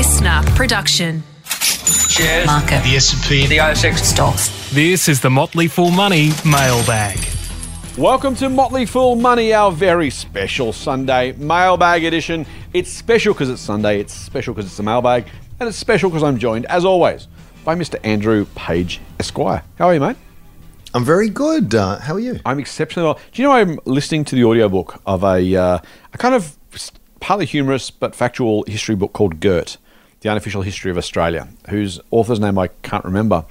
listener production. Shares. Market. The S&P. The ASX. Stocks. This is the Motley Fool Money mailbag. Welcome to Motley Fool Money, our very special Sunday mailbag edition. It's special because it's Sunday, it's special because it's a mailbag, and it's special because I'm joined, as always, by Mr. Andrew Page Esquire. How are you, mate? I'm very good. Uh, how are you? I'm exceptionally well. Do you know I'm listening to the audiobook of a, uh, a kind of partly humorous but factual history book called Girt, The Unofficial History of Australia, whose author's name I can't remember.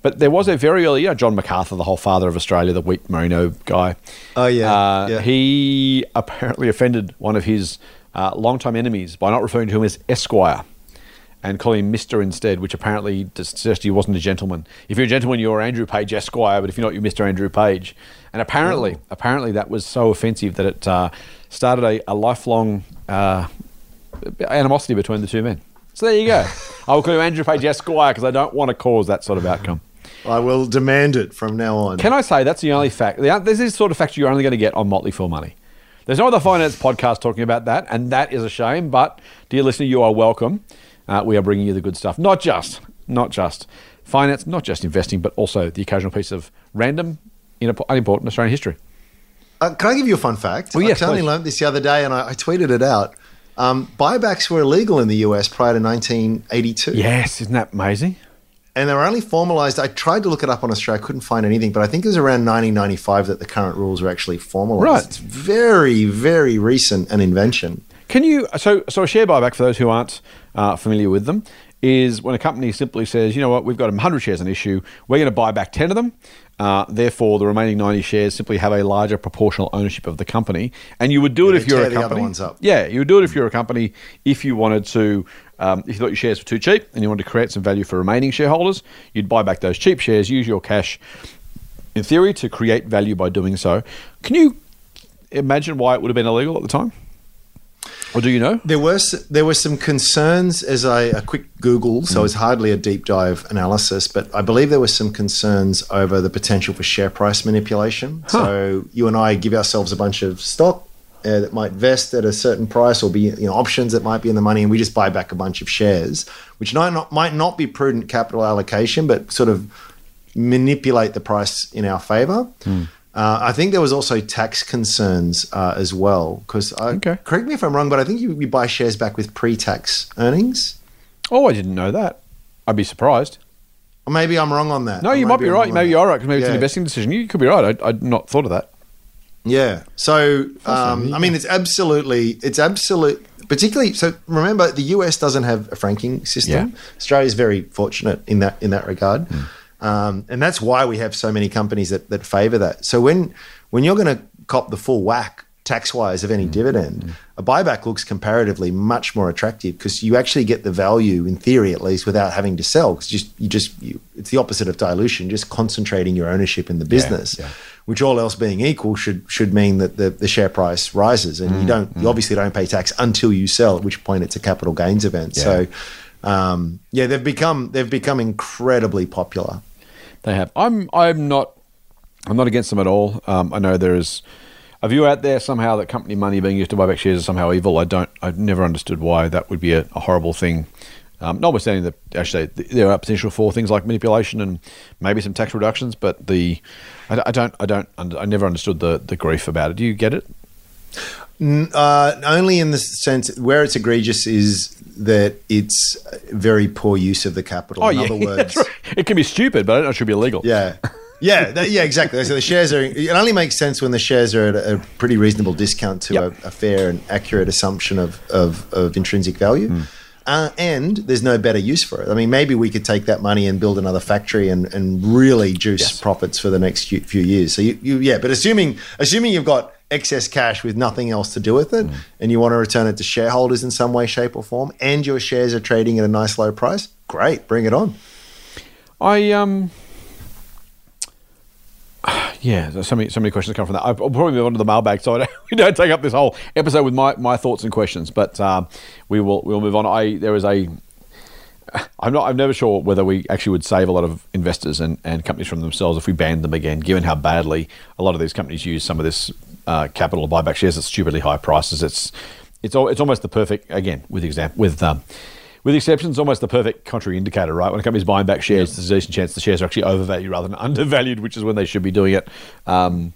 But there was a very early, you know, John Macarthur, the whole father of Australia, the weak merino guy. Oh, yeah, Uh, yeah. He apparently offended one of his uh, longtime enemies by not referring to him as Esquire and calling him Mister instead, which apparently just suggests he wasn't a gentleman. If you're a gentleman, you're Andrew Page Esquire, but if you're not, you're Mister Andrew Page. And apparently, apparently that was so offensive that it uh, started a, a lifelong uh, animosity between the two men. So there you go. I will call you Andrew Page Esquire because I don't want to cause that sort of outcome. I will demand it from now on. Can I say that's the only fact? This is the sort of fact you're only going to get on Motley Fool Money. There's no other finance podcast talking about that, and that is a shame. But dear listener, you are welcome. Uh, we are bringing you the good stuff, not just, not just finance, not just investing, but also the occasional piece of random, unimportant Australian history. Uh, can I give you a fun fact? Oh, yes, I only learned this the other day, and I, I tweeted it out. Um, buybacks were illegal in the US prior to 1982. Yes, isn't that amazing? And they were only formalized. I tried to look it up on Australia, I couldn't find anything, but I think it was around 1995 that the current rules were actually formalized. Right. It's very, very recent an invention. Can you so so a share buyback for those who aren't uh, familiar with them is when a company simply says, you know what, we've got 100 shares in issue, we're going to buy back 10 of them. Uh, therefore, the remaining 90 shares simply have a larger proportional ownership of the company, and you would do it if you're a company. Yeah, you would do it if you're a company if you wanted to. Um, if you thought your shares were too cheap and you wanted to create some value for remaining shareholders, you'd buy back those cheap shares, use your cash, in theory, to create value by doing so. Can you imagine why it would have been illegal at the time? Or do you know? There were there were some concerns as I a quick Google, Mm. so it's hardly a deep dive analysis, but I believe there were some concerns over the potential for share price manipulation. So you and I give ourselves a bunch of stock uh, that might vest at a certain price, or be you know options that might be in the money, and we just buy back a bunch of shares, which might not might not be prudent capital allocation, but sort of manipulate the price in our favor. Uh, I think there was also tax concerns uh, as well because Okay. correct me if I'm wrong, but I think you, you buy shares back with pre-tax earnings. Oh, I didn't know that. I'd be surprised. Or maybe I'm wrong on that. No, Or you might be I'm right. Maybe you are right because maybe it's an investing decision. You could be right. I, I'd not thought of that. Yeah. So, um, I mean, it's absolutely, it's absolute. Particularly, so remember, the US doesn't have a franking system. Yeah. Australia is very fortunate in that in that regard, um, and that's why we have so many companies that that favour that. So when when you're going to cop the full whack tax wise of any dividend, a buyback looks comparatively much more attractive because you actually get the value in theory at least without having to sell. Because just you just you, it's the opposite of dilution, just concentrating your ownership in the business yeah. which all else being equal should should mean that the, the share price rises. And Mm, you don't you obviously don't pay tax until you sell at which point it's a capital gains event. So um, yeah they've become they've become incredibly popular They have. I'm. I'm not. I'm not against them at all. Um, I know there is a view out there somehow that company money being used to buy back shares is somehow evil. I don't. I've never understood why that would be a, a horrible thing. Um, notwithstanding that actually there are potential for things like manipulation and maybe some tax reductions, but the I, I don't. I don't. I never understood the the grief about it. Do you get it? uh, only in the sense where it's egregious is that it's very poor use of the capital in other words right. It can be stupid, but I don't know it should be illegal. Yeah. Yeah, that, yeah, exactly. So the shares are. It only makes sense when the shares are at a, pretty reasonable discount to Yep. a, a fair and accurate assumption of of, of intrinsic value. Hmm. Uh, and there's no better use for it. I mean, maybe we could take that money and build another factory and, and really juice Yes. profits for the next few, few years. So you, you, yeah, but assuming assuming you've got excess cash with nothing else to do with it, Hmm. and you want to return it to shareholders in some way, shape, or form, and your shares are trading at a nice low price, great, bring it on. I um. Yeah, so many so many questions come from that. I'll probably move on to the mailbag, so don't, we don't take up this whole episode with my, my thoughts and questions. But um, we will we'll move on. I there is a I'm not. I'm never sure whether we actually would save a lot of investors and, and companies from themselves if we banned them again. Given how badly a lot of these companies use some of this uh, capital to buy back shares at stupidly high prices, it's it's it's almost the perfect again with example with um, with exceptions, almost the perfect contrary indicator, right? When a company's buying back shares, there's a decent chance the shares are actually overvalued rather than undervalued, which is when they should be doing it. Um,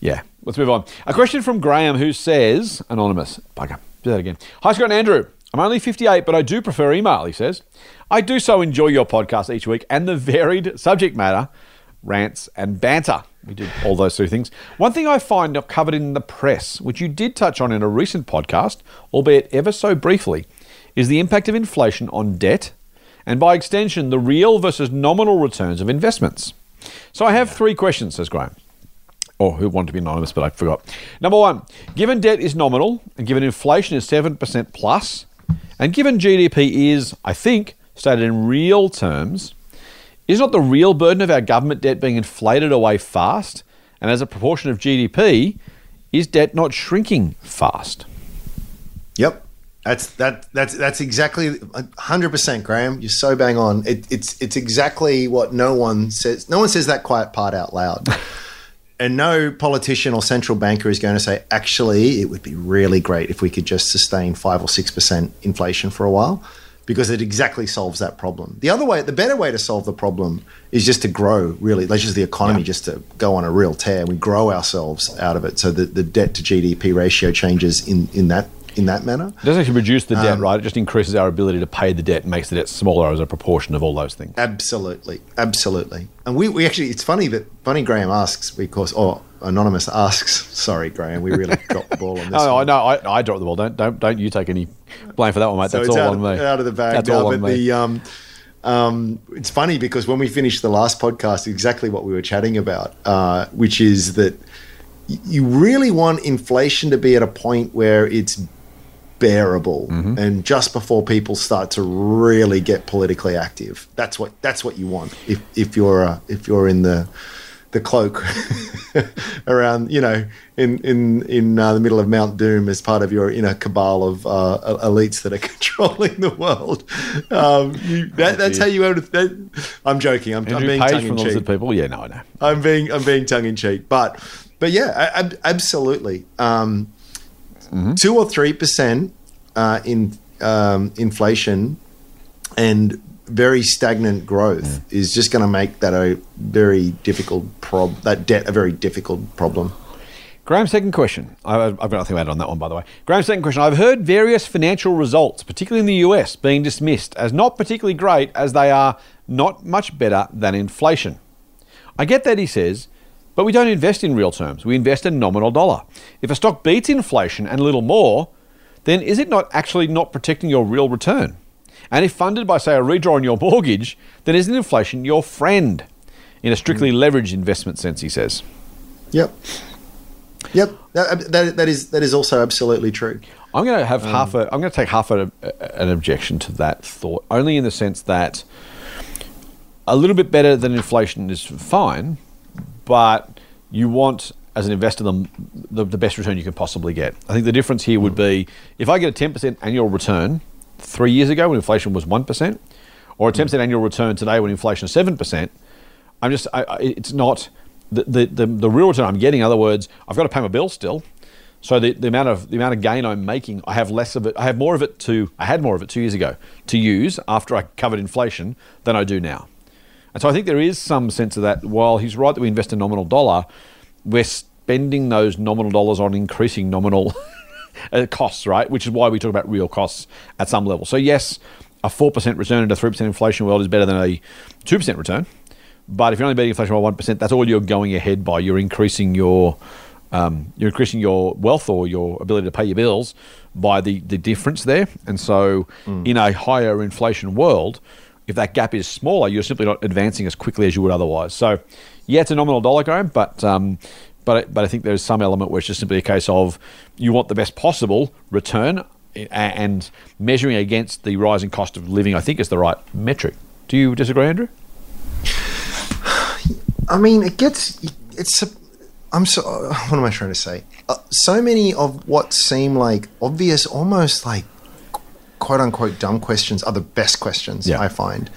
yeah, let's move on. A question from Graham who says, anonymous, bugger, do that again. Hi, Scott and Andrew. I'm only 58, but I do prefer email, he says. I do so enjoy your podcast each week and the varied subject matter, rants, and banter. We did all those two things. One thing I find not covered in the press, which you did touch on in a recent podcast, albeit ever so briefly, is the impact of inflation on debt and by extension, the real versus nominal returns of investments. So I have three questions, says Graham. Or who wanted to be anonymous, but I forgot. Number one, given debt is nominal and given inflation is 7% plus, and given GDP is, I think, stated in real terms, is not the real burden of our government debt being inflated away fast? And as a proportion of GDP, is debt not shrinking fast? Yep. That's that. That's that's exactly hundred percent, Graham. You're so bang on. It, it's it's exactly what no one says. No one says that quiet part out loud, and no politician or central banker is going to say, actually, it would be really great if we could just sustain five or six percent inflation for a while because it exactly solves that problem. The other way, the better way to solve the problem is just to grow, really. That's just the economy yeah. just to go on a real tear. We grow ourselves out of it. So the, the debt to GDP ratio changes in, in that in that manner. It doesn't actually reduce the debt, um, right? It just increases our ability to pay the debt and makes the debt smaller as a proportion of all those things. Absolutely. Absolutely. And we, we actually, it's funny that Bunny Graham asks because, or Anonymous asks, sorry, Graham, we really dropped the ball on this. oh, no, I, I dropped the ball. Don't, don't, don't you take any blame for that one, mate. So That's all on of, me. Out of the bag That's now, all on me. The, um, um, it's funny because when we finished the last podcast, exactly what we were chatting about, uh, which is that you really want inflation to be at a point where it's bearable mm-hmm. and just before people start to really get politically active that's what that's what you want if if you're uh, if you're in the the cloak around, you know, in in in uh, the middle of Mount Doom as part of your inner cabal of uh, elites that are controlling the world. Um, you, that, that's how you own it. I'm joking. I'm, I'm being tongue in cheek. People, yeah, no, I know. I'm being I'm being tongue in cheek, but but yeah, ab- absolutely. Um. Two or three percent uh, in um, inflation and very stagnant growth yeah. is just going to make that a very difficult prob that debt a very difficult problem. Graham's second question. I've got nothing to add on that one, by the way. Graham's second question. I've heard various financial results, particularly in the US, being dismissed as not particularly great as they are not much better than inflation. I get that, he says, but we don't invest in real terms. We invest in nominal dollar. If a stock beats inflation and a little more, then is it not actually not protecting your real return? And if funded by, say, a redraw on your mortgage, then isn't inflation your friend? In a strictly mm. leveraged investment sense, he says. Yep. Yep. That, that, that is that is also absolutely true. I'm going to have um, half a. I'm going to take half a, an objection to that thought, only in the sense that a little bit better than inflation is fine, but you want as an investor the, the, the best return you can possibly get. I think the difference here would be if I get a 10% annual return three years ago when inflation was 1%, or a 10% annual return today when inflation is 7%, I'm just, I, it's not the, the, the, the, real return I'm getting. In other words, I've got to pay my bill still. So the, the amount of the amount of gain I'm making, I have less of it. I have more of it to. I had more of it two years ago to use after I covered inflation than I do now. And so I think there is some sense of that. While he's right that we invest a nominal dollar, we're spending those nominal dollars on increasing nominal uh, costs, right? Which is why we talk about real costs at some level. So yes, a four percent return in a three percent inflation world is better than a two percent return. But if you're only beating inflation by one percent, that's all you're going ahead by. You're increasing your um, you're increasing your wealth or your ability to pay your bills by the, the difference there. And so, mm. in a higher inflation world, if that gap is smaller, you're simply not advancing as quickly as you would otherwise. So, yeah, it's a nominal dollar game, but um, but but I think there's some element where it's just simply a case of you want the best possible return and measuring against the rising cost of living. I think is the right metric. Do you disagree, Andrew? I mean, it gets it's. A, I'm so. What am I trying to say? Uh, so many of what seem like obvious, almost like quote unquote dumb questions, are the best questions yeah. I find,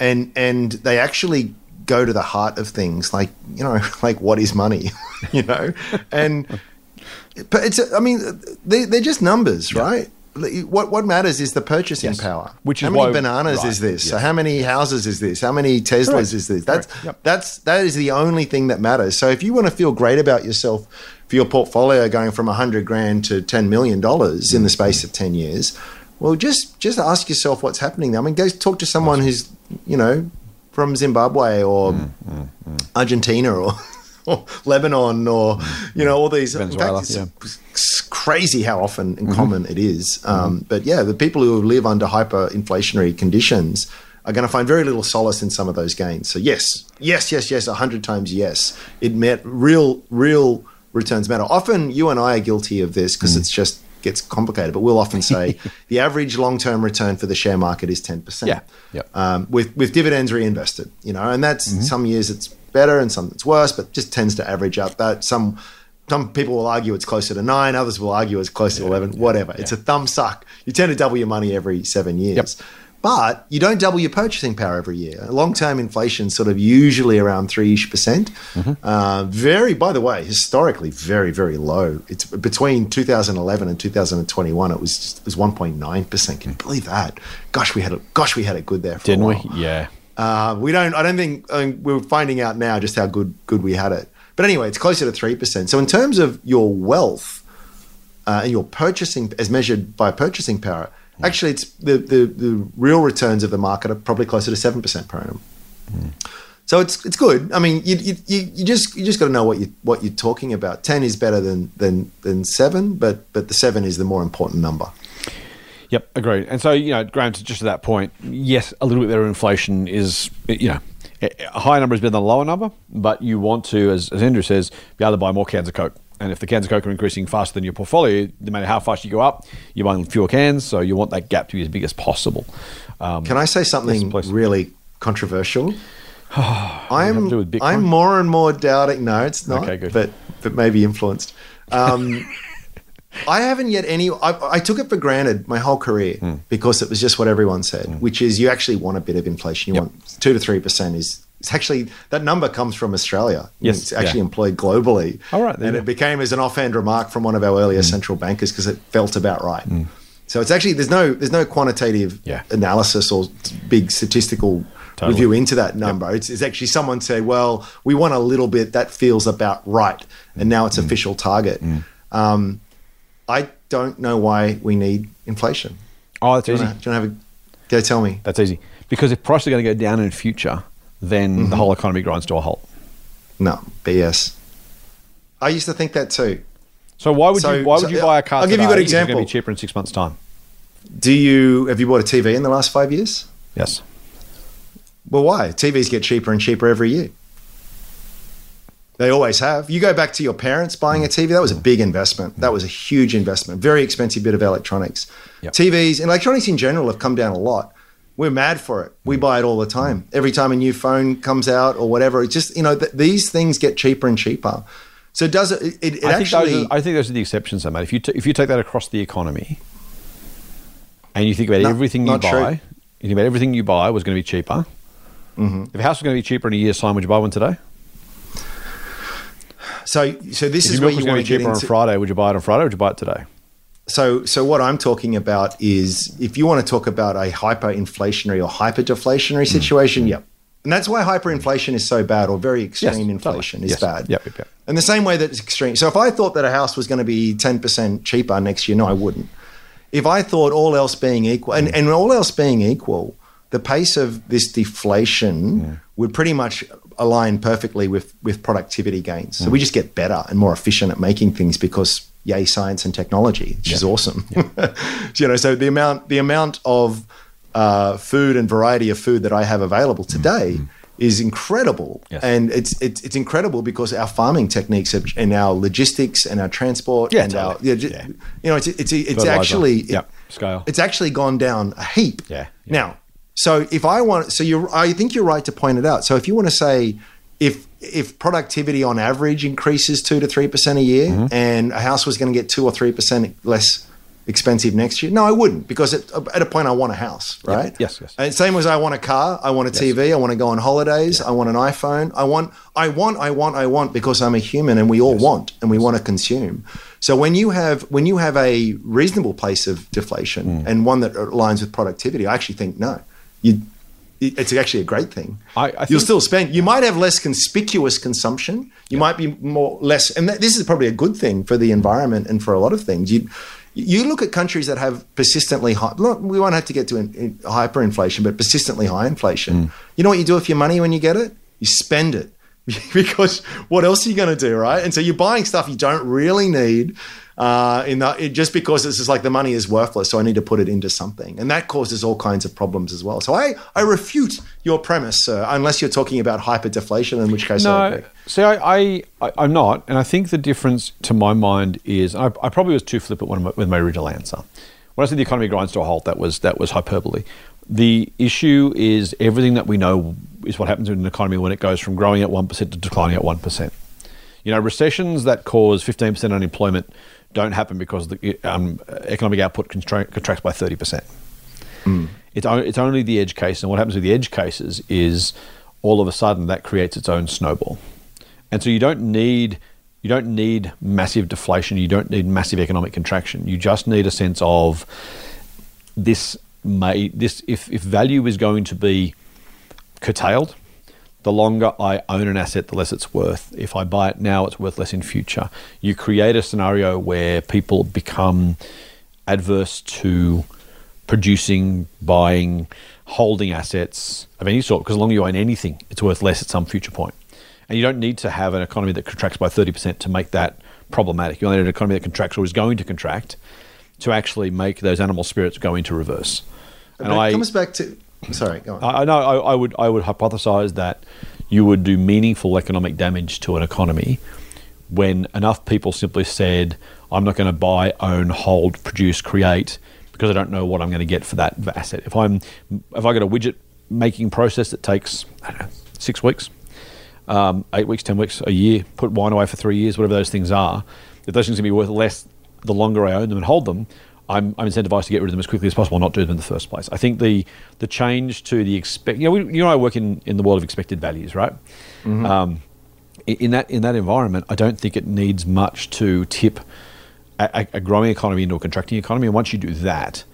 and and they actually go to the heart of things, like you know, like what is money, you know, and but it's I mean they, they're just numbers, yeah. right? what what matters is the purchasing Yes. power. Which how is how many bananas right, is this? So yes. how many houses is this? How many Teslas Correct. is this? That's Yep. that's that is the only thing that matters. So if you want to feel great about yourself for your portfolio going from hundred grand to ten million dollars in the mm-hmm. space of ten years, well, just just ask yourself what's happening. there. I mean, go talk to someone who's you know from Zimbabwe or Mm, Argentina or. Or Lebanon, or you know, all these. Venezuela, fact, it's, yeah. it's crazy how often Mm-hmm. and common it is. Um, But yeah, the people who live under hyperinflationary conditions are going to find very little solace in some of those gains. So yes, yes, yes, yes, a hundred times yes. It met real, real returns matter. Often you and I are guilty of this Mm. because it's just gets complicated. But we'll often say the average long-term return for the share market is ten percent. Yeah, yep. Um, with with dividends reinvested, you know, and that's Mm-hmm. some years it's better and some it's worse, but just tends to average out that some. Some people will argue it's closer to nine. Others will argue it's close to eleven. Whatever. It's a thumb suck. You tend to double your money every seven years, but you don't double your purchasing power every year. Long-term inflation sort of usually around three-ish percent. Mm-hmm. Uh, very, by the way, historically very, very low. It's between 2011 and 2021. It was just, it was 1.9 percent. Can you believe that? Gosh, we had it. Gosh, we had it good there. For a Didn't we? Yeah. Uh, we don't. I don't think I mean, we're finding out now just how good good we had it. But anyway, it's closer to three percent. So in terms of your wealth uh, and your purchasing, as measured by purchasing power, actually, it's the, the the real returns of the market are probably closer to seven percent per annum. Hmm. So it's it's good. I mean, you, you, you, just you just got to know what you what you're talking about. Ten is better than than than seven, but but the seven is the more important number. Yep, agreed. And so, you know, Graham, to- just to that point, yes, a little bit better inflation is, you know, a higher number is better than a lower number, but you want to, as, as Andrew says, be able to buy more cans of Coke. And if the cans of Coke are increasing faster than your portfolio, no matter how fast you go up, you're buying fewer cans, so you want that gap to be as big as possible. Um, Can I say something really controversial? I'm to do with Bitcoin? I'm more and more doubting. No, it's not. Okay, good. But but maybe influenced. Um, I haven't yet any. I, I took it for granted my whole career Hmm. because it was just what everyone said, which is you actually want a bit of inflation. You Yep. want two to three percent. Is it's actually that number comes from Australia. Yes, it's actually yeah. employed globally. All right, and you it became as an offhand remark from one of our earlier central bankers because it felt about right. So it's actually there's no there's no quantitative Yeah. analysis or big statistical Totally. review into that number. It's, it's actually someone say, well, we want a little bit that feels about right, and now Mm. it's official target. Um, I don't know why we need inflation. oh, that's Do you easy. want to have a go? Tell me. That's easy. Because if prices are going to go down in the future, then Mm-hmm. the whole economy grinds to a halt. No BS. I used to think that too. So why would So- you why would so, you buy a car I'll give you a today good if it's going to example. be cheaper in six months' time? Do you have you bought a TV in the last five years? Yes. Well, why? TVs get cheaper and cheaper every year. They always have. You go back to your parents buying a TV, that was a big investment. That was a huge investment. Very expensive bit of electronics. Yep. TVs, and electronics in general have come down a lot. We're mad for it. We buy it all the time. Every time a new phone comes out or whatever, it's just, you know, th- these things get cheaper and cheaper. So does it, it, it I think, actually, those are, I think those are the exceptions, though, mate. If you t- if you take that across the economy, and you think about No, everything you buy, true. you think about everything you buy was going to be cheaper. Mm-hmm. If a house was going to be cheaper in a year's time, would you buy one today? so, so this If is where you going want to to be get cheaper on. Friday, would you buy it on Friday or would you buy it today? So, so what I'm talking about is if you want to talk about a hyperinflationary or hyperdeflationary mm. situation, mm. yep. And that's why hyperinflation is so bad, or very extreme totally. inflation is Yes. bad. Yep, yep, yep. And the same way that it's extreme. So, if I thought that a house was going to be 10% cheaper next year, no, I wouldn't. If I thought all else being equal, and, mm. and all else being equal, the pace of this deflation would pretty much align perfectly with, with productivity gains. So we just get better and more efficient at making things because yay science and technology, which is awesome. you know, so the amount the amount of uh, food and variety of food that I have available today is incredible, Yes. and it's, it's it's incredible because our farming techniques have, and our logistics and our transport Yeah, and our totally. yeah, Yeah. you know it's it's it's Fertilizer. actually Yep. Scale. it's actually gone down a heap. Yeah, yeah. Now, so if I want, so you, I think you're right to point it out. So if you want to say, if if productivity on average increases two to three percent a year, Mm-hmm. and a house was going to get two or three percent less expensive next year? No, I wouldn't because at, at a point I want a house, right? Yes, yes. And same as I want a car, I want a TV, I want to go on holidays, I want an iPhone, I want, I want, I want, I want because I'm a human and we all want and we want to consume. So when you have when you have a reasonable place of deflation Mm. and one that aligns with productivity, I actually think no, you. It's actually a great thing. I- I You'll still spend. You might have less conspicuous consumption. You might be more less, and that, this is probably a good thing for the environment and for a lot of things. You you look at countries that have persistently high. Look, we won't have to get to in, in hyperinflation, but persistently high inflation. Mm. You know what you do with your money when you get it? You spend it because what else are you going to do, right? And so you're buying stuff you don't really need. Uh, in the, it, just because it's just like the money is worthless, so I need to put it into something, and that causes all kinds of problems as well. So I, I refute your premise, sir, unless you're talking about hyperdeflation, in which case I No, agree. see, I, I, I, I'm not, and I think the difference to my mind is I, I probably was too flippant when my, with my original answer. When I said the economy grinds to a halt, that was that was hyperbole. The issue is everything that we know is what happens in an economy when it goes from growing at one percent to declining at one percent. You know, recessions that cause 15% unemployment don't happen because the um, economic output contracts by 30%. It's, o- it's only the edge case. And what happens with the edge cases is all of a sudden that creates its own snowball. And so you don't need you don't need massive deflation. You don't need massive economic contraction. You just need a sense of this may this if, if value is going to be curtailed, the longer I own an asset, the less it's worth. If I buy it now, it's worth less in future. You create a scenario where people become adverse to producing, buying, holding assets of any sort, because as long as you own anything, it's worth less at some future point. And you don't need to have an economy that contracts by 30% to make that problematic. You only need an economy that contracts or is going to contract to actually make those animal spirits go into reverse. And it I, comes back to. Sorry, go on. I know. I, I would. I would hypothesize that you would do meaningful economic damage to an economy when enough people simply said, "I'm not going to buy, own, hold, produce, create because I don't know what I'm going to get for that asset." If I'm, if I got a widget making process that takes know, six weeks, um, eight weeks, ten weeks, a year, put wine away for three years, whatever those things are, if those things are going to be worth less the longer I own them and hold them, I'm, I'm incentivized to get rid of them as quickly as possible, and not do them in the first place. I think the the change to the expect, you know, we, you and I work in, in the world of expected values, right? Um, in, that in that environment, I don't think it needs much to tip a, a- a growing economy into a contracting economy. And once you do that,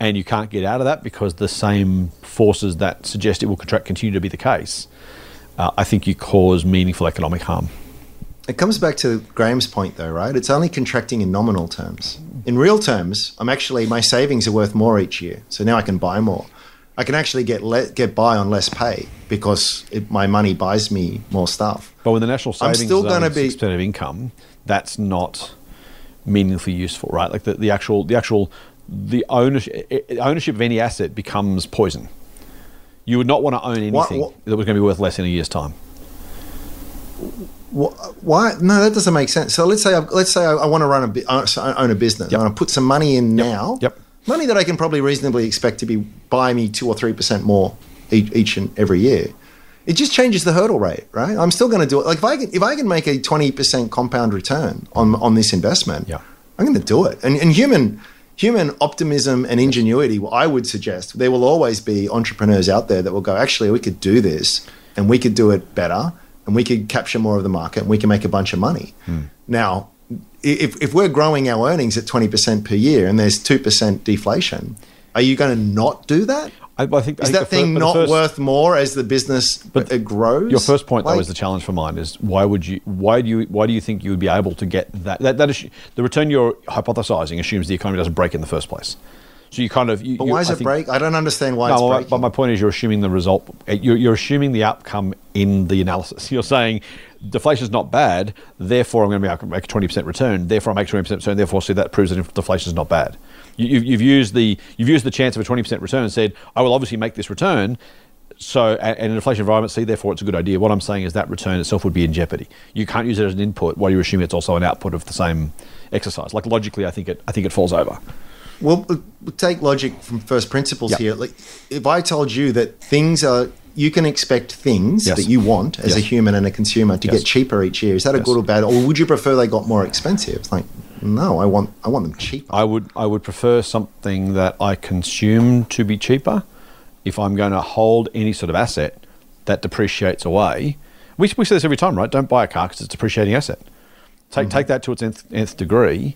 and you can't get out of that because the same forces that suggest it will contract continue to be the case, uh, I think you cause meaningful economic harm. It comes back to Graham's point, though, right? It's only contracting in nominal terms. In real terms, I'm actually my savings are worth more each year, so now I can buy more. I can actually get le- get by on less pay because it, my money buys me more stuff. But with the national savings I'm still gonna be- 6% of income, that's not meaningfully useful, right? Like the, the actual the actual the ownership ownership of any asset becomes poison. You would not want to own anything what- that was going to be worth less in a year's time. Wh- Why? No, that doesn't make sense. So let's say I've, let's say I, I want to run a uh, own a business. Yep. I want to put some money in now. Yep. Money that I can probably reasonably expect to be buy me two or three percent more each, each and every year. It just changes the hurdle rate, right? I'm still going to do it. Like if I can if I can make a twenty percent compound return on on this investment, Yeah. I'm going to do it. And, and human human optimism and ingenuity, I would suggest there will always be entrepreneurs out there that will go, actually, we could do this and we could do it better and we could capture more of the market and we can make a bunch of money. Now, if, if we're growing our earnings at 20% per year and there's 2% deflation, are you going to not do that? I, I think Is I think that thing but the not first- worth more as the business uh, grows? Your first point, though, Like- is the challenge for mine. Is why would you? Why do you? Why do you think you would be able to get that? That, that is, the return you're hypothesizing assumes the economy doesn't break in the first place. So you kind of. You, But you- why does I it think- break? I don't understand why No, it's well, breaking. but my point is, you're assuming the result. Eh, you're, you're assuming the outcome in the analysis. You're saying deflation is not bad, therefore I'm going to be able to make a twenty percent return. Therefore, I make twenty percent return. Therefore, see that proves that deflation is not bad. You, you've, you've used the you've used the chance of a twenty percent return and said, I will obviously make this return. So, and in an inflation environment, see, therefore, it's a good idea. What I'm saying is that return itself would be in jeopardy. You can't use it as an input while you're assuming it's also an output of the same exercise. Like logically, I think it I think it falls over. Well, uh, take logic from first principles Yep. here. Like, if I told you that things are, you can expect things Yes. that you want as a human and a consumer to Yes. get cheaper each year. Is that a good or bad, or would you prefer they got more expensive? It's like, No, I want I want them cheaper. I would I would prefer something that I consume to be cheaper. If I'm going to hold any sort of asset that depreciates away, we, we say this every time, right? Don't buy a car because it's a depreciating asset. Take take that to its nth, nth degree.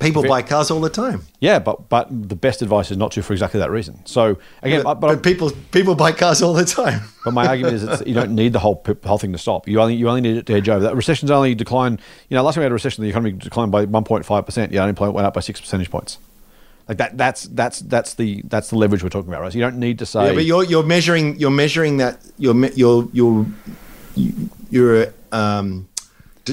People buy cars all the time. Yeah, but but the best advice is not to for exactly that reason. So again, But, but, but, people people buy cars all the time. but my argument is it's, you don't need the whole whole thing to stop. You only you only need it to edge over. That recession's only declined. You know, last time we had a recession, the economy declined by 1.5 percent. The unemployment went up by six percentage points. Like that. That's that's that's the that's the leverage we're talking about, right? So you don't need to say. Yeah, but you're you're measuring you're measuring that you're you're you're you're um,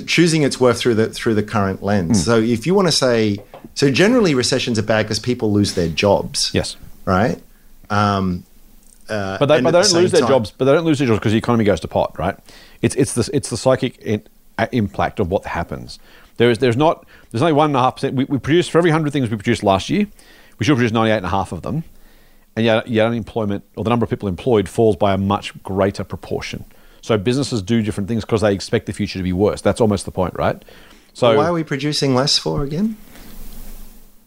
choosing its worth through the through the current lens. So if you want to say so, generally recessions are bad because people lose their jobs. yes. Right. Um, uh, But they, but they the don't lose their time- jobs. But they don't lose their jobs because the economy goes to pot, right? It's it's the it's the psychic in, uh, impact of what happens. There is there's not there's only one and a half percent. We, we produced for every hundred things we produced last year, we should produce ninety eight and a half of them, and yet yet unemployment or the number of people employed falls by a much greater proportion. So businesses do different things because they expect the future to be worse. That's almost the point, right? So Why are we producing less for again?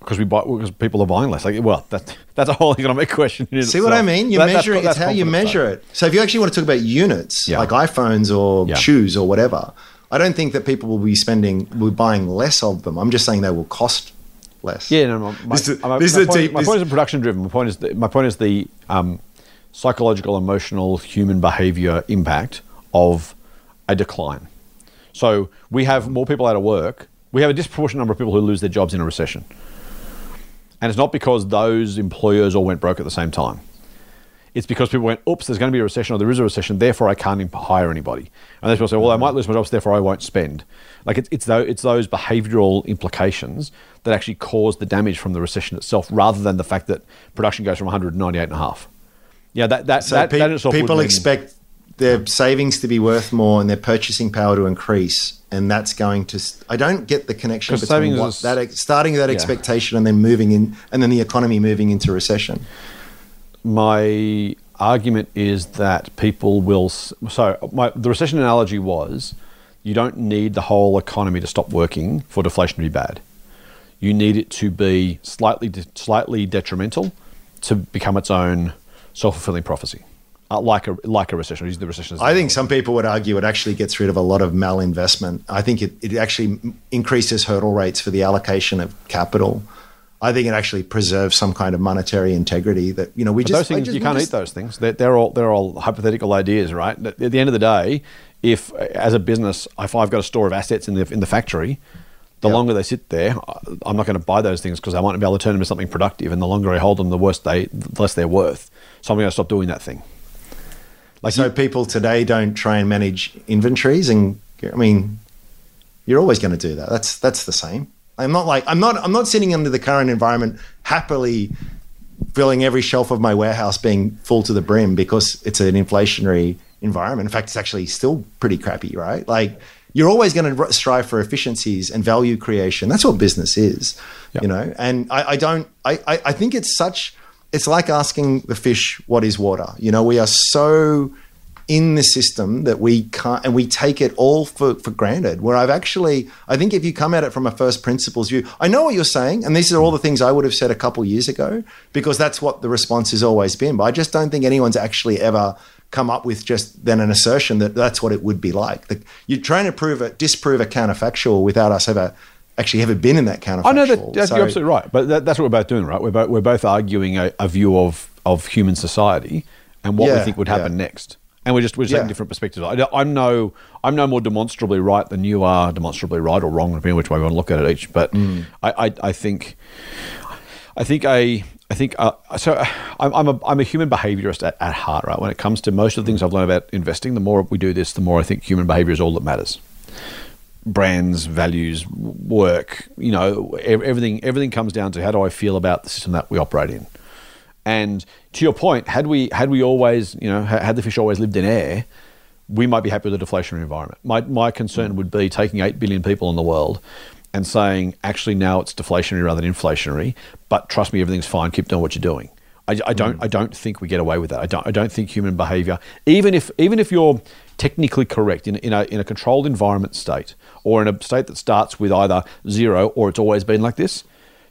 because we buy because people are buying less. Like, well, that that's a whole economic question. in See what I mean? You That- that's measure that's It's how you measure though. it. So if you actually want to talk about units, Yeah. like iPhones or Yeah. shoes or whatever, I don't think that people will be spending, will be buying less of them. I'm just saying they will cost less. Yeah, no, no. My, This is- my, this is my a point, deep- my this- point isn't production driven. My point is the, my point is the um, psychological, emotional, human behavior impact of a decline. So we have more people out of work. We have a disproportionate number of people who lose their jobs in a recession, and it's not because those employers all went broke at the same time. It's because people went, oops, there's going to be a recession or there is a recession, therefore I can't hire anybody. And then people say, well, I might lose my jobs, therefore I won't spend. Like it's, it's, tho- it's those behavioral implications that actually cause the damage from the recession itself rather than the fact that production goes from 198 and a half. Yeah, that, that, So that, pe- that in itself would people expect their savings to be worth more and their purchasing power to increase, and that's going to. I don't get the connection between what, is- that ex- starting that Yeah. expectation and then moving in, and then the economy moving into recession. my argument is that people will. So my, the recession analogy was, you don't need the whole economy to stop working for deflation to be bad. You need it to be slightly de- slightly detrimental to become its own self fulfilling prophecy, uh, like a like a recession. Use the recession. As I think some people would argue it actually gets rid of a lot of malinvestment. I think it, it actually increases hurdle rates for the allocation of capital. I think it actually preserves some kind of monetary integrity that you know we But just those things just- you can't just- eat those things. They're, they're all they're all hypothetical ideas, right? At the end of the day, if as a business, if I've got a store of assets in the in the factory, the Yeah. longer they sit there, I'm not going to buy those things because I won't be able to turn them into something productive. And the longer I hold them, the worse they, the less they're worth. So I'm going to stop doing that thing. Like so people today don't try and manage inventories and I mean you're always going to do that. That's that's the same. I'm not like I'm not I'm not sitting under the current environment happily filling every shelf of my warehouse being full to the brim because it's an inflationary environment. In fact, it's actually still pretty crappy, right? Like you're always going to strive for efficiencies and value creation. That's what business is, Yeah. you know. And I, I don't. I, I I think it's such. It's like asking the fish what is water. You know, we are so in the system that we can't and we take it all for, for granted where i've actually i think if you come at it from a first principles view i know what you're saying and these are all the things i would have said a couple years ago because that's what the response has always been but i just don't think anyone's actually ever come up with just then an assertion that that's what it would be like the, you're trying to prove it disprove a counterfactual without us ever actually ever been in that counterfactual I know that that's, So- you're absolutely right, but that, that's what we're both doing, right? We're both, we're both arguing a, a view of, of human society and what we think would happen yeah. next, and we're just we're just taking Yeah. different perspectives. I, I'm no I'm no more demonstrably right than you are demonstrably right or wrong, depending which way we want to look at it each. But Mm. I, I I think I think a I think uh, so. I'm I'm a, I'm a human behaviorist at, at heart, right? When it comes to most of the things I've learned about investing, the more we do this, the more I think human behavior is all that matters brands, values, work. You know, everything everything comes down to how do I feel about the system that we operate in. And to your point, had we had we always, you know, had the fish always lived in air, we might be happy with a deflationary environment. My my concern would be taking eight billion people in the world and saying, actually now it's deflationary rather than inflationary. But trust me, everything's fine. Keep doing what you're doing. I, I don't. Mm. I don't think we get away with that. I don't. I don't think human behaviour, even if even if you're technically correct in, in a in a controlled environment state or in a state that starts with either zero or it's always been like this.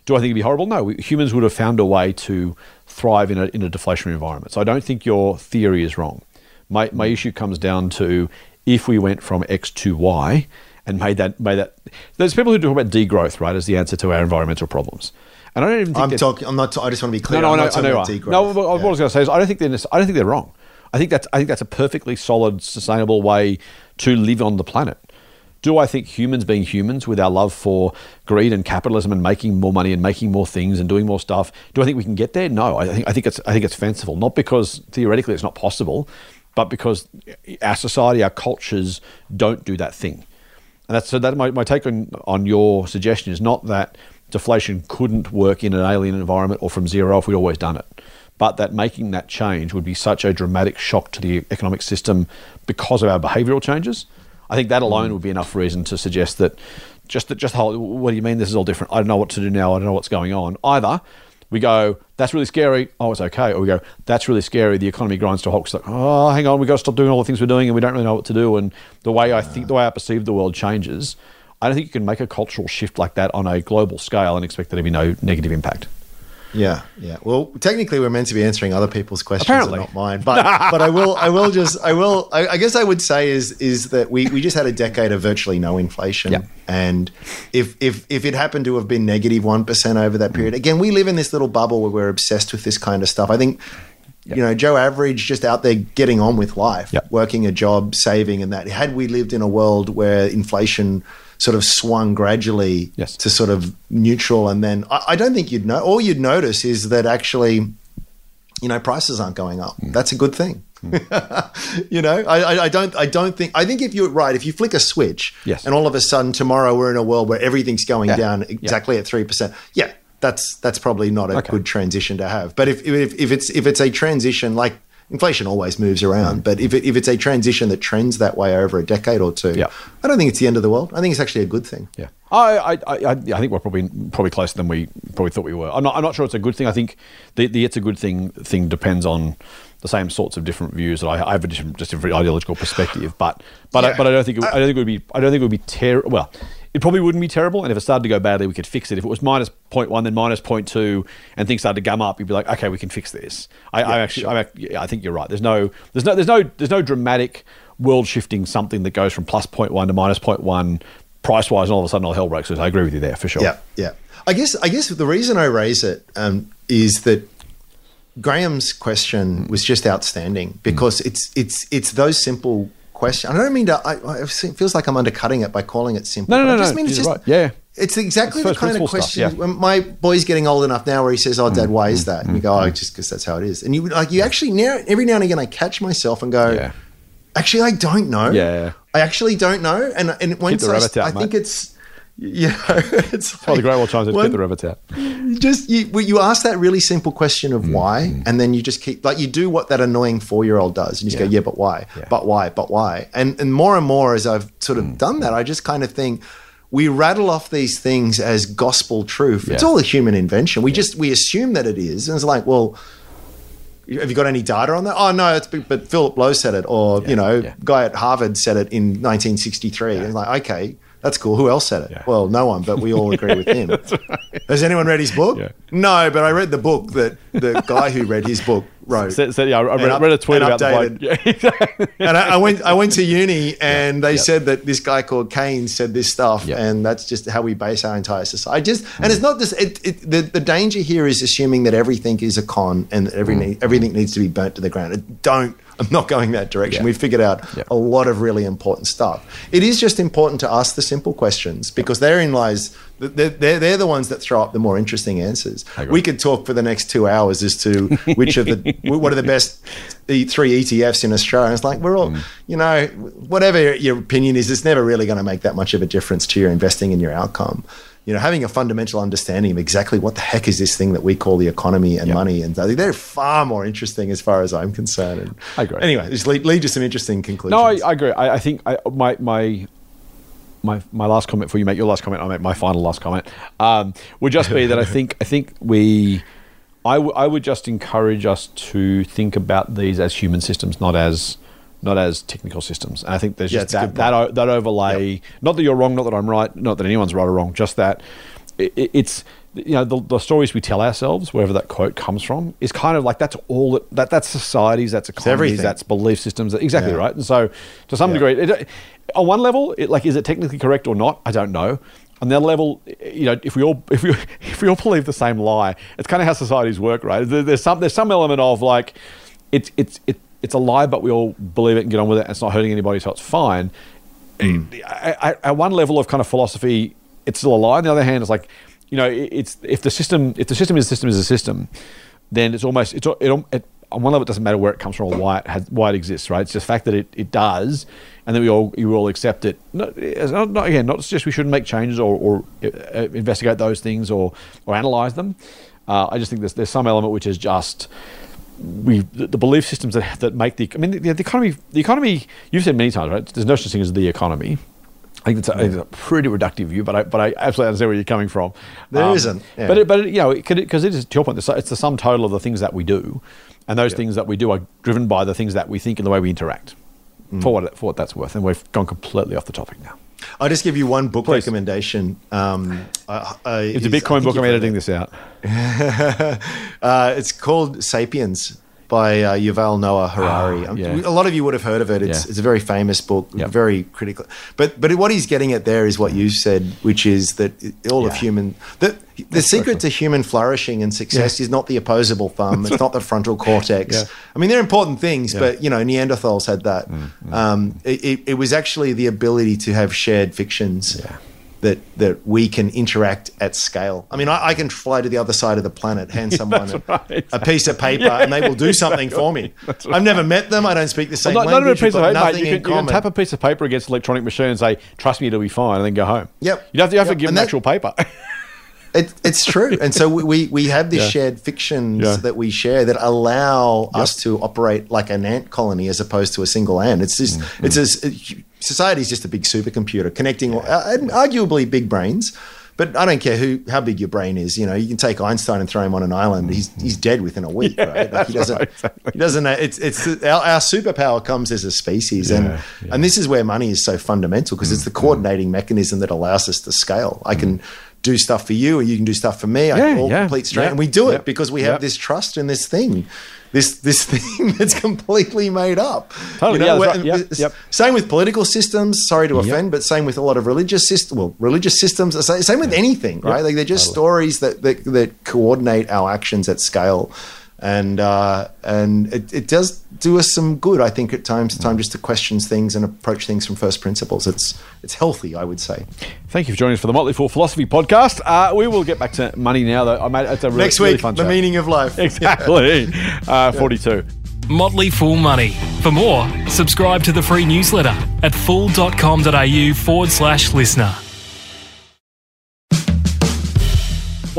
Do I think it'd be horrible? No. We, humans would have found a way to thrive in a in a deflationary environment. So I don't think your theory is wrong. My my mm. issue comes down to if we went from X to Y and made that made that. There's people who talk about degrowth, right, as the answer to our environmental problems. And I don't even think I'm talking. I'm not. I just want to be clear. no, no, I'm I know, not I know. about are. No, degrowth. what what I Yeah. was going to say is, I don't think they're. I don't think they're wrong. I think that's. I think that's a perfectly solid, sustainable way to live on the planet. Do I think humans being humans, with our love for greed and capitalism and making more money and making more things and doing more stuff, do I think we can get there? No, I think. I think it's. I think it's fanciful. Not because theoretically it's not possible, but because our society, our cultures don't do that thing. And that's so that my, my take on, on your suggestion is not that deflation couldn't work in an alien environment or from zero if we'd always done it, but that making that change would be such a dramatic shock to the economic system because of our behavioural changes. I think that alone mm. would be enough reason to suggest that just that just whole what do you mean this is all different? I don't know what to do now. I don't know what's going on. Either we go, that's really scary. Oh, it's okay. Or we go, that's really scary. The economy grinds to a halt. It's like, oh, hang on, we have got to stop doing all the things we're doing, and we don't really know what to do. And the way I think, the way I perceive the world changes. I don't think you can make a cultural shift like that on a global scale and expect there to be no negative impact. Yeah, yeah. Well, technically, we're meant to be answering other people's questions, Apparently. and not mine. But but I will I will just I will I, I guess I would say is is that we, we just had a decade of virtually no inflation, Yeah. and if if if it happened to have been negative one percent over that period, again, we live in this little bubble where we're obsessed with this kind of stuff. I think. You know, Joe Average just out there getting on with life, Yep. working a job, saving, and that. Had we lived in a world where inflation sort of swung gradually Yes. to sort of neutral, and then I, I don't think you'd know. All you'd notice is that actually, you know, prices aren't going up. Hmm. That's a good thing. you know, I, I, don't. I don't think. I think if you're right, if you flick a switch, Yes. and all of a sudden tomorrow we're in a world where everything's going Yeah. down exactly at three percent. Yeah, that's that's probably not a Okay. good transition to have. But if, if if it's if it's a transition like. Inflation always moves around, Hmm. but if, it, if it's a transition that trends that way over a decade or two, Yeah. I don't think it's the end of the world. I think it's actually a good thing. Yeah, I, I, I, I think we're probably probably closer than we probably thought we were. I'm not, I'm not sure it's a good thing. I think the, the it's a good thing thing depends on the same sorts of different views that I, I have a different, just a very ideological perspective. But but I, but I don't think it, I don't think it would be I don't think it would be terrible. Well, it probably wouldn't be terrible. And if it started to go badly, we could fix it. If it was minus 0.1, then minus 0.2, and things started to gum up, you'd be like, okay, we can fix this. I, I actually, I, yeah, I think you're right. There's no there's no there's no there's no dramatic world shifting something that goes from plus 0.1 to minus 0.1 price wise, and all of a sudden all hell breaks loose. I agree with you there for sure. Yeah, yeah. I guess I guess the reason I raise it um, is that Graham's question was just outstanding because it's it's it's those simple questions. I don't mean to. I, I, it feels like I'm undercutting it by calling it simple. No, no, but I just no, mean it's just right. Yeah. It's exactly It's the kind of principle stuff, question. yeah. Mm, When my boy's getting old enough now, where he says, "Oh, Dad, why is that?" And we go, "Oh, just because that's how it is." And you like you actually now every now and again I catch myself and go, Yeah. "Actually, I don't know." Yeah. I actually don't know. And and once I, out, I think it's. You know, it's Oh, the Great Wall in, One- get the rabbits out. just you, you ask that really simple question of why, and then you just keep like you do what that annoying four year old does, and you just Yeah. go, yeah, but why, Yeah. but why, but why, and and more and more as I've sort of done that, I just kind of think we rattle off these things as gospel truth. It's all a human invention. We just we assume that it is, and it's like, well. Have you got any data on that? Oh no, it's but Philip Lowe said it, or you know, yeah. guy at Harvard said it in 1963. And it's like, okay, that's cool. Who else said it? Yeah. Well, no one, but we all agree with him. Has anyone read his book? Yeah. No, but I read the book that the guy who read his book wrote. Said, said, yeah, I read, up- read a tweet about the bloke. Yeah, and I, I went, I went to uni, and they said that this guy called Keynes said this stuff, and that's just how we base our entire society. Just, and it's not this. It, it, the the danger here is assuming that everything is a con and that every Mm. everything needs to be burnt to the ground. Don't. I'm not going that direction. Yeah. We figured out Yeah. a lot of really important stuff. It is just important to ask the simple questions because therein lies. They're, they're, they're the ones that throw up the more interesting answers. We could talk for the next two hours as to which of the what are the best three ETFs in Australia. And it's like we're all, mm. you know, whatever your opinion is, it's never really going to make that much of a difference to your investing and your outcome. You know, having a fundamental understanding of exactly what the heck is this thing that we call the economy and Yeah. money, and they're far more interesting as far as I'm concerned. And I agree. Anyway, just lead, lead to some interesting conclusions. No, I, I agree. I, I think I, my my my my last comment before you make your last comment, I'll make my final last comment. Um, would just be that I think I think we I, w- I would just encourage us to think about these as human systems, not as not as technical systems. And I think there's Yeah, just that that, o- that overlay. Not that you're wrong, not that I'm right, not that anyone's right or wrong. Just that it, it- it's you know the, the stories we tell ourselves, wherever that quote comes from, is kind of like that's all that, that that's societies, that's economies, that's belief systems. Exactly Yeah. right. And so to some Yeah. degree, it, on one level, it, like is it technically correct or not? I don't know. On the other level, you know, if we all if we if we all believe the same lie, it's kind of how societies work, right? There's some there's some element of like it's it's it, it's a lie, but we all believe it and get on with it. And it's not hurting anybody, so it's fine. I, I, at one level of kind of philosophy, it's still a lie. On the other hand, it's like, you know, it, it's if the system if the system is a system is a system, then it's almost it's it, it, on one level it doesn't matter where it comes from or why it has, why it exists, right? It's just the fact that it, it does, and then we all you all accept it. Not, not, not again, not just we shouldn't make changes or, or uh, investigate those things or or analyze them. Uh, I just think there's there's some element which is just we the, belief systems that, that make the I mean the, the economy the economy you've said many times right there's no such thing as the economy I think that's a, it's a pretty reductive view but I but I absolutely understand where you're coming from There There isn't, yeah. but it, but it, you know because it, is to your point it's the sum total of the things that we do and those things that we do are driven by the things that we think and the way we interact Mm. for what for what that's worth and we've gone completely off the topic now I'll just give you one book Please. recommendation. Um, I, I, it's a Bitcoin book I'm editing it. this out Uh, it's called *Sapiens* by uh, Yuval Noah Harari. Ah, Um, yeah. A lot of you would have heard of it. It's, Yeah. it's a very famous book, Yep. very critical. But but what he's getting at there is what you said, which is that all of human the the secret to human flourishing and success is not the opposable thumb. it's not the frontal cortex. Yeah. I mean, they're important things, Yeah. but you know, Neanderthals had that. Mm, Um, it, it, it was actually the ability to have shared fictions. Yeah. That, that we can interact at scale. I mean, I, I can fly to the other side of the planet, hand someone a, right. a piece of paper, and they will do something for me. I've never met them. I don't speak the same Well, not, not language. a piece of paper, nothing You can, you can tap a piece of paper against an electronic machine and say, "Trust me, it'll be fine," and then go home. Yep. You have to, you have Yep. to give And them that- actual paper. It, it's true, and so we we, have these Yeah. shared fictions Yeah. that we share that allow us to operate like an ant colony as opposed to a single ant. It's just Mm-hmm. it's as society is just a big supercomputer connecting, uh, arguably big brains. But I don't care who how big your brain is. You know, you can take Einstein and throw him on an island. He's he's dead within a week, right? Like he doesn't. right, exactly. He doesn't. It's it's our, our superpower comes as a species, and Yeah, yeah. and this is where money is so fundamental because it's the Mm-hmm. coordinating mechanism that allows us to scale. I can do stuff for you, or you can do stuff for me. I Yeah, all yeah, complete straight, yeah, and we do it because we yeah. have this trust in this thing. This this thing that's completely made up. Totally, yeah, that's where- right. Yep, yep. Same with political systems. Sorry to offend, but same with a lot of religious systems. Well, religious systems. Same same with anything, right? Like they're just stories that, that that coordinate our actions at scale, and uh, and it, it does do us some good. I think at times to time just to question things and approach things from first principles. It's it's healthy, I would say. Thank you for joining us for the Motley Fool Philosophy Podcast. Uh, we will get back to money now, though. I made it's a really, Next really week, fun the chat. meaning of life. Exactly. Uh, Forty-two. Motley Fool Money. For more, subscribe to the free newsletter at fool.com.au forward slash listener.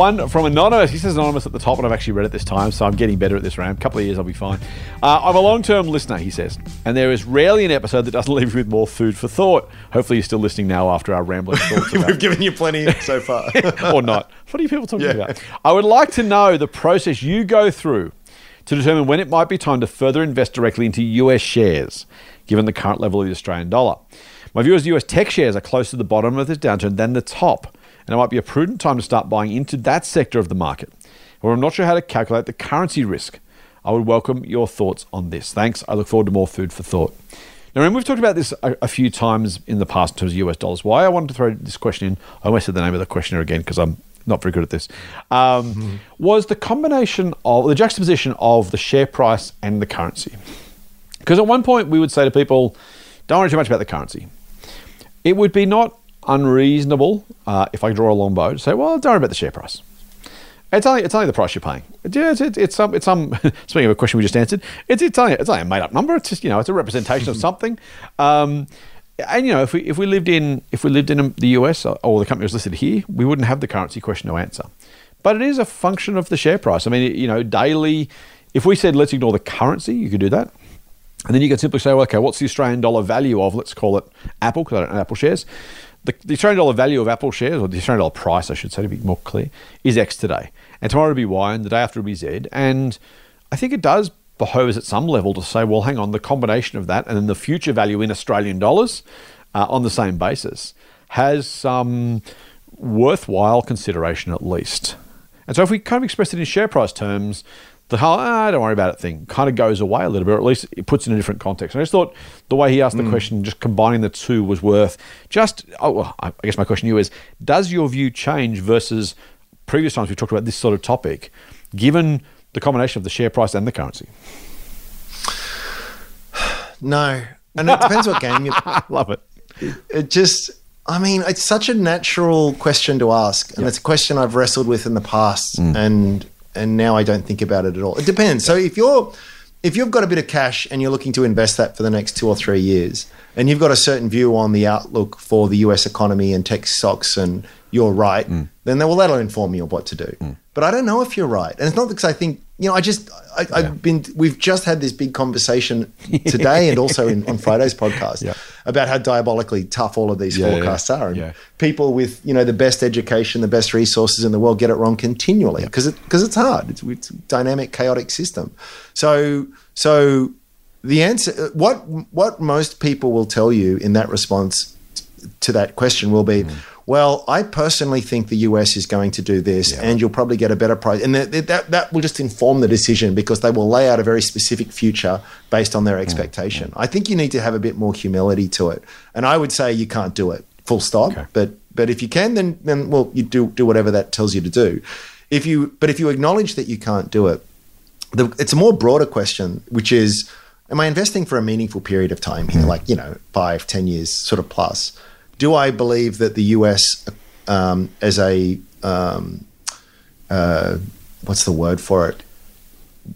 One from Anonymous. He says Anonymous at the top, and I've actually read it this time, so I'm getting better at this round. A couple of years, I'll be fine. Uh, I'm a long term listener, he says, and there is rarely an episode that doesn't leave you with more food for thought. Hopefully, you're still listening now after our rambling thoughts. We've given you plenty so far. or not. What are you people talking Yeah. about? I would like to know the process you go through to determine when it might be time to further invest directly into US shares, given the current level of the Australian dollar. My view is US tech shares are closer to the bottom of this downturn than the top, and it might be a prudent time to start buying into that sector of the market. However, I'm not sure how to calculate the currency risk. I would welcome your thoughts on this. Thanks. I look forward to more food for thought. Now, remember, we've talked about this a, a few times in the past in terms of US dollars. Why I wanted to throw this question in, I almost said the name of the questioner again because I'm not very good at this, um, was the combination of the juxtaposition of the share price and the currency. Because at one point we would say to people, don't worry too much about the currency. It would be not unreasonable uh, if I draw a long bow to say, well, don't worry about the share price. It's only it's only the price you're paying. Yeah, it's, it's, it's some it's some. Speaking of a question we just answered, it's it's only it's only a made up number. It's just you know it's a representation of something. Um, and you know if we if we lived in if we lived in the US or, or the company was listed here, we wouldn't have the currency question to answer. But it is a function of the share price. I mean, you know, daily. If we said let's ignore the currency, you could do that. And then you could simply say, well, okay, what's the Australian dollar value of, let's call it Apple, because I don't know Apple shares. The, the Australian dollar value of Apple shares, or the Australian dollar price, I should say, to be more clear, is X today. and tomorrow it'll be Y, and the day after it'll be Z. And I think it does behove us at some level to say, well, hang on, the combination of that and then the future value in Australian dollars uh, on the same basis has some worthwhile consideration at least. And so if we kind of express it in share price terms, the whole ah, don't worry about it thing kind of goes away a little bit, or at least it puts in a different context. And I just thought the way he asked the question, just combining the two, was worth just. Oh, well, I guess my question to you is: Does your view change versus previous times we talked about this sort of topic, given the combination of the share price and the currency? No, and it depends what game you. Love it. It just. I mean, it's such a natural question to ask, and it's a question I've wrestled with in the past, and and now I don't think about it at all. It depends. So if you're if you've got a bit of cash and you're looking to invest that for the next two or three years, and you've got a certain view on the outlook for the U.S. economy and tech stocks, and you're right, mm. then well that'll inform you of what to do. Mm. But I don't know if you're right, and it's not because I think you know. I just I, I've been we've just had this big conversation today and also in, on Friday's podcast Yeah. about how diabolically tough all of these Yeah, forecasts are, and people with you know the best education, the best resources in the world get it wrong continually because it because it's hard. It's, it's a dynamic, chaotic system. So so the answer what what most people will tell you in that response to that question will be. Mm. Well, I personally think the US is going to do this, and you'll probably get a better price. And that, that, that will just inform the decision because they will lay out a very specific future based on their mm, expectation. Mm. I think you need to have a bit more humility to it. And I would say you can't do it, full stop. But but if you can, then then well, you do do whatever that tells you to do. If you but if you acknowledge that you can't do it, the, it's a more broader question, which is, am I investing for a meaningful period of time here, mm. like you know, five, ten years, sort of plus? Do I believe that the US, um, as a um, uh, what's the word for it?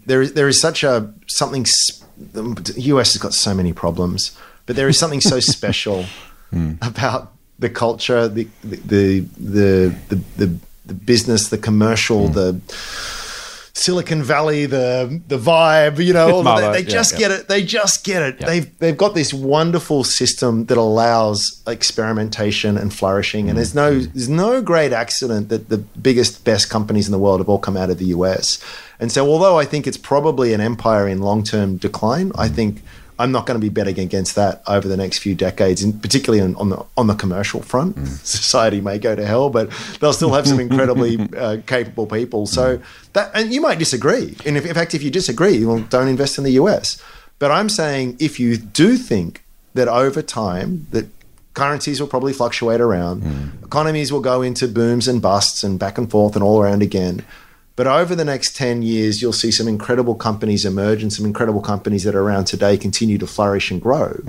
There is there is such a something. The US has got so many problems, but there is something so special about the culture, the the the the the, the, the business, the commercial, the Silicon Valley, the the vibe, you know, all of Mother, that. They yeah, just yeah. get it. They just get it. They've they've got this wonderful system that allows experimentation and flourishing. And mm, there's no mm. there's no great accident that the biggest best companies in the world have all come out of the US. And so, although I think it's probably an empire in long term decline, I mm. think I'm not going to be betting against that over the next few decades, and particularly on, on the on the commercial front. Society may go to hell, but they'll still have some incredibly uh, capable people. So that, and you might disagree. And if, in fact, if you disagree, well, don't invest in the US. But I'm saying if you do think that over time that currencies will probably fluctuate around, economies will go into booms and busts and back and forth and all around again. But over the next 10 years, you'll see some incredible companies emerge and some incredible companies that are around today continue to flourish and grow.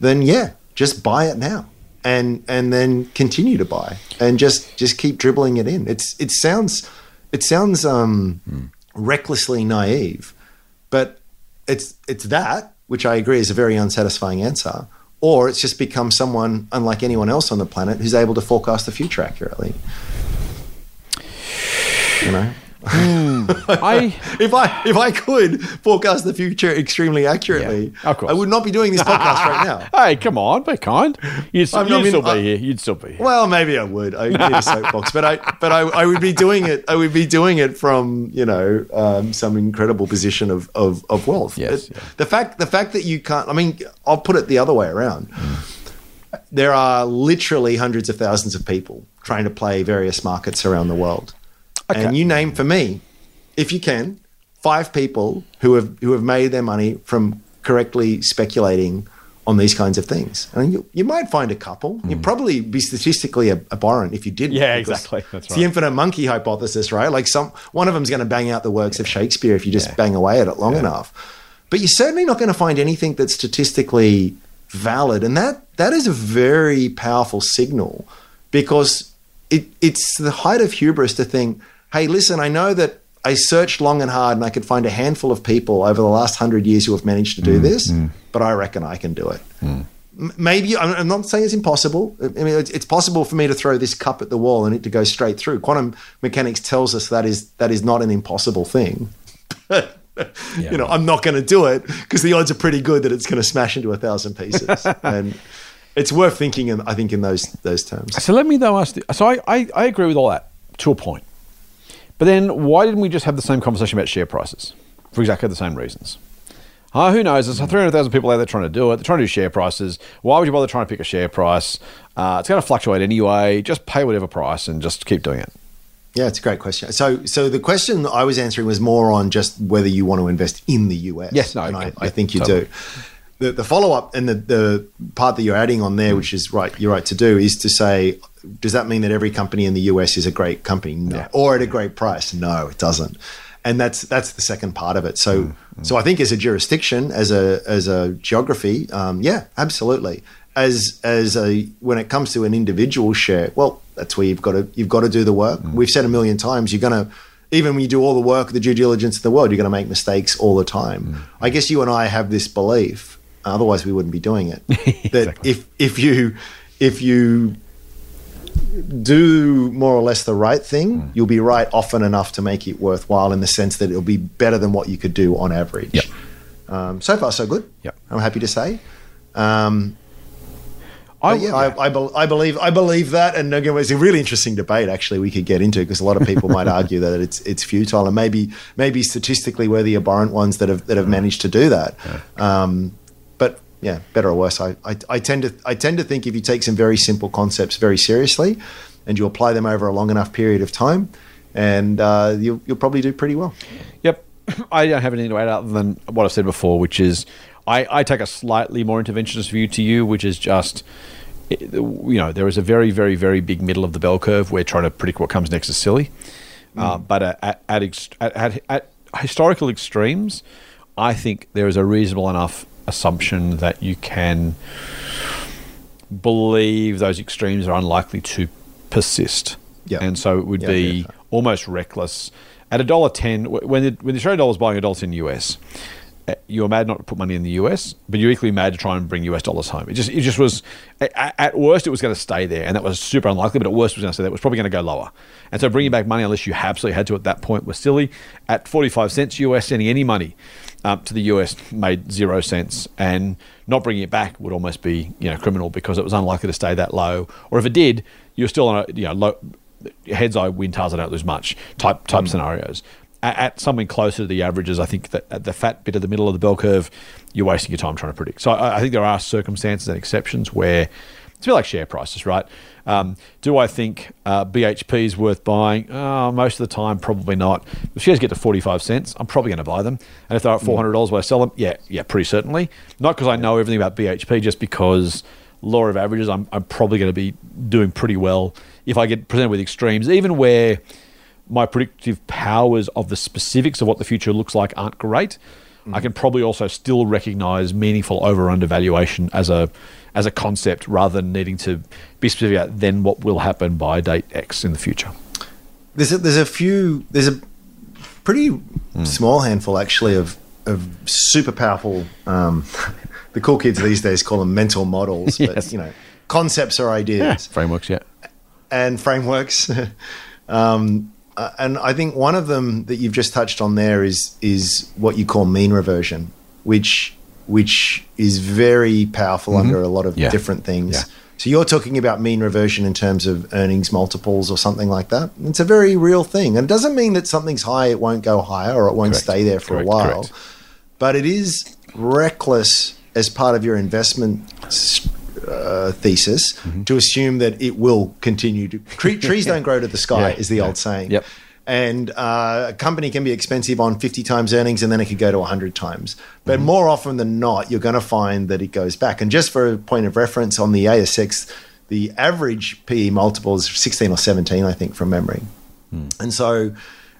Then, yeah, just buy it now. And and then continue to buy and just just keep dribbling it in. It's it sounds it sounds um, recklessly naive, but it's it's that which I agree is a very unsatisfying answer, or it's just become someone unlike anyone else on the planet who's able to forecast the future accurately. You know, I if I if I could forecast the future extremely accurately, Yeah, of course. I would not be doing this podcast right now. hey, come on, be kind. You'd, I you'd mean, I mean, still be here. You'd still be here. Well, maybe I would. I need a soapbox, but I but I, I would be doing it. I would be doing it from you know um, some incredible position of of, of wealth. Yes, It- yeah. The fact the fact that you can't. I mean, I'll put it the other way around. There are literally hundreds of thousands of people trying to play various markets around the world, and you name for me, if you can, five people who have who have made their money from correctly speculating on these kinds of things. And you, you might find a couple. You'd mm. probably be statistically ab- abhorrent if you did. Yeah, exactly. That's it's right. the infinite monkey hypothesis, right? Like some one of them's going to bang out the works of Shakespeare if you just bang away at it long enough. But you're certainly not going to find anything that's statistically valid, and that that is a very powerful signal because it it's the height of hubris to think, hey, listen, I know that I searched long and hard and I could find a handful of people over the last hundred years who have managed to do mm, this, mm. but I reckon I can do it. Mm. M- Maybe I'm not saying it's impossible. I mean, it's, possible for me to throw this cup at the wall and it to go straight through. Quantum mechanics tells us that is that is not an impossible thing. You know, I'm not going to do it because the odds are pretty good that it's going to smash into a thousand pieces, and it's worth thinking. In, I think in those those terms. So let me though ask. The, so I, I I agree with all that to a point, But then why didn't we just have the same conversation about share prices for exactly the same reasons? Uh, who knows? There's 300,000 people out there trying to do it. They're trying to do share prices. Why would you bother trying to pick a share price? Uh, it's going to fluctuate anyway. Just pay whatever price and just keep doing it. Yeah, it's a great question. So, so the question I was answering was more on just whether you want to invest in the US. Yes, no, and. I, I think you totally. do. The, the follow up and the, the part that you're adding on there, which is right, you're right to do, is to say, does that mean that every company in the US is a great company? No, Yeah. or at a great price? No, it doesn't. And that's that's the second part of it. So, Mm, so I think as a jurisdiction, as a as a geography, um, yeah, absolutely. As as a when it comes to an individual share, well, that's where you've got to you've got to do the work. Mm. We've said a million times, you're going to even when you do all the work, the due diligence in the world, you're going to make mistakes all the time. Mm. I guess you and I have this belief, otherwise we wouldn't be doing it. That if if you if you do more or less the right thing, Mm. you'll be right often enough to make it worthwhile in the sense that it'll be better than what you could do on average. Yep. Um, so far, so good. Yep. I'm happy to say. Um, I, but yeah, I, I, bel I believe I believe that, and again, it's a really interesting debate. Actually, we could get into because a lot of people might argue that it's it's futile, and maybe maybe statistically we're the abhorrent ones that have that have managed to do that. Um, but yeah, better or worse, I, I I tend to I tend to think if you take some very simple concepts very seriously, and you apply them over a long enough period of time, and uh, you'll you'll probably do pretty well. Yep. I don't have anything to add other than what I've said before, which is I, I take a slightly more interventionist view to you, which is just, you know, there is a very, very, very big middle of the bell curve where trying to predict what comes next is silly. Uh, but at, at, at, at, at historical extremes, I think there is a reasonable enough assumption that you can believe those extremes are unlikely to persist. Yep. And so it would Yeah, be almost reckless. At a dollar ten, when the, when the Australian dollar is buying a dollar ten US, uh, you're mad not to put money in the US, but you're equally mad to try and bring US dollars home. It just it just was at, at worst it was going to stay there, and that was super unlikely. But at worst it was going to stay there. It was probably going to go lower. And so bringing back money unless you absolutely had to at that point was silly. At 45 cents US, sending any money um, to the US made zero sense, and not bringing it back would almost be you know criminal because it was unlikely to stay that low. Or if it did, you're still on a you know low heads I win, tails I don't lose much type type scenarios. At, at something closer to the averages, I think that at the fat bit of the middle of the bell curve, you're wasting your time trying to predict. So I, I think there are circumstances and exceptions where it's a bit like share prices, right? Um, do I think uh, BHP is worth buying? Uh, most of the time, probably not. If shares get to 45 cents, I'm probably going to buy them. And if they're at $400, will I sell them? Yeah, yeah, pretty certainly. Not because I know everything about BHP, just because law of averages, I'm, I'm probably going to be doing pretty well if I get presented with extremes, even where my predictive powers of the specifics of what the future looks like aren't great. I can probably also still recognize meaningful over undervaluation as a as a concept rather than needing to be specific about then what will happen by date X in the future. There's a, there's a few there's a pretty Hmm. small handful actually of of super powerful um, the cool kids these days call them mental models but Yes. you know concepts or ideas Frameworks, yeah. and frameworks um, uh, and I think one of them that you've just touched on there is is what you call mean reversion which which is very powerful under a lot of Mm-hmm. Yeah. different things Yeah. so you're talking about mean reversion in terms of earnings multiples or something like that. It's a very real thing, and it doesn't mean that something's high, it won't go higher or it won't Correct. stay there for Correct, a while. correct. But it is reckless as part of your investment uh, thesis Mm-hmm. to assume that it will continue to. Tre- trees don't grow to the sky, Yeah, is the yeah. old saying. Yep. And uh, a company can be expensive on 50 times earnings and then it could go to 100 times. But Mm-hmm. more often than not, you're going to find that it goes back. And just for a point of reference, on the ASX, the average PE multiple is 16 or 17, I think, from memory. Hmm. And so,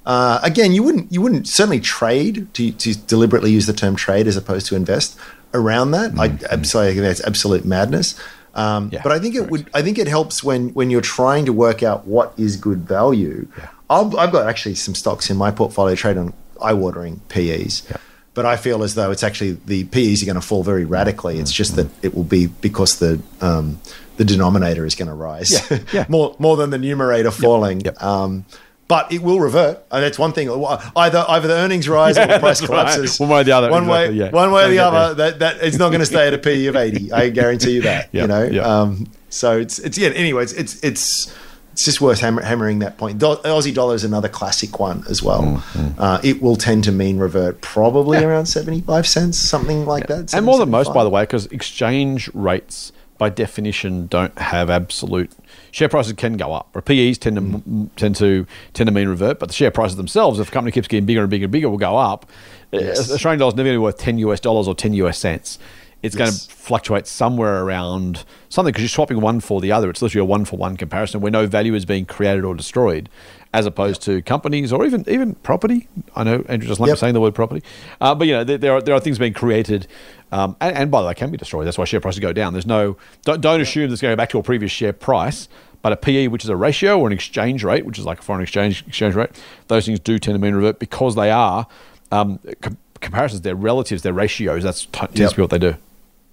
uh, again, you wouldn't you wouldn't certainly trade to, to deliberately use the term trade as opposed to invest around that. I absolutely think that's absolute madness. Um. Yeah, but I think it would. I think it helps when when you're trying to work out what is good value. I've, I've got actually some stocks in my portfolio trade on eye-watering PEs. Yeah. But I feel as though it's actually the PEs are going to fall very radically. It's just that it will be because the um, the denominator is going to rise Yeah, yeah. more more than the numerator falling. yep. Um, but it will revert. And that's one thing. Either either the earnings rise or the price that's right. collapses. One way or the other, One way, yeah. one way or the other. That that it's not going to stay at a PE of eighty. I guarantee you that. Yeah, you know. Um, so it's it's yeah. Anyways, it's it's it's just worth hammer, hammering that point. Do- Aussie dollar is another classic one as well. Mm-hmm. Uh, it will tend to mean revert probably around 75 cents, something like that. and more than most, by the way, because exchange rates by definition don't have absolute share prices can go up. Or PEs tend to m tend to tend to mean revert, but the share prices themselves, if a company keeps getting bigger and bigger and bigger, will go up. Yes. Australian dollar's never going to be worth ten US dollars or ten US cents. It's going to fluctuate somewhere around something because you're swapping one for the other. It's literally a one for one comparison where no value is being created or destroyed, as opposed to companies or even even property. I know Andrew just like Yep. saying the word property, uh, but you know there, there are there are things being created, um, and, and by the way, can be destroyed. That's why share prices go down. There's no don't, don't assume there's going back to a previous share price. But a PE, which is a ratio, or an exchange rate, which is like a foreign exchange exchange rate, those things do tend to mean revert because they are um, com- comparisons. They're relatives. They're ratios. That's t- tends to be what they do.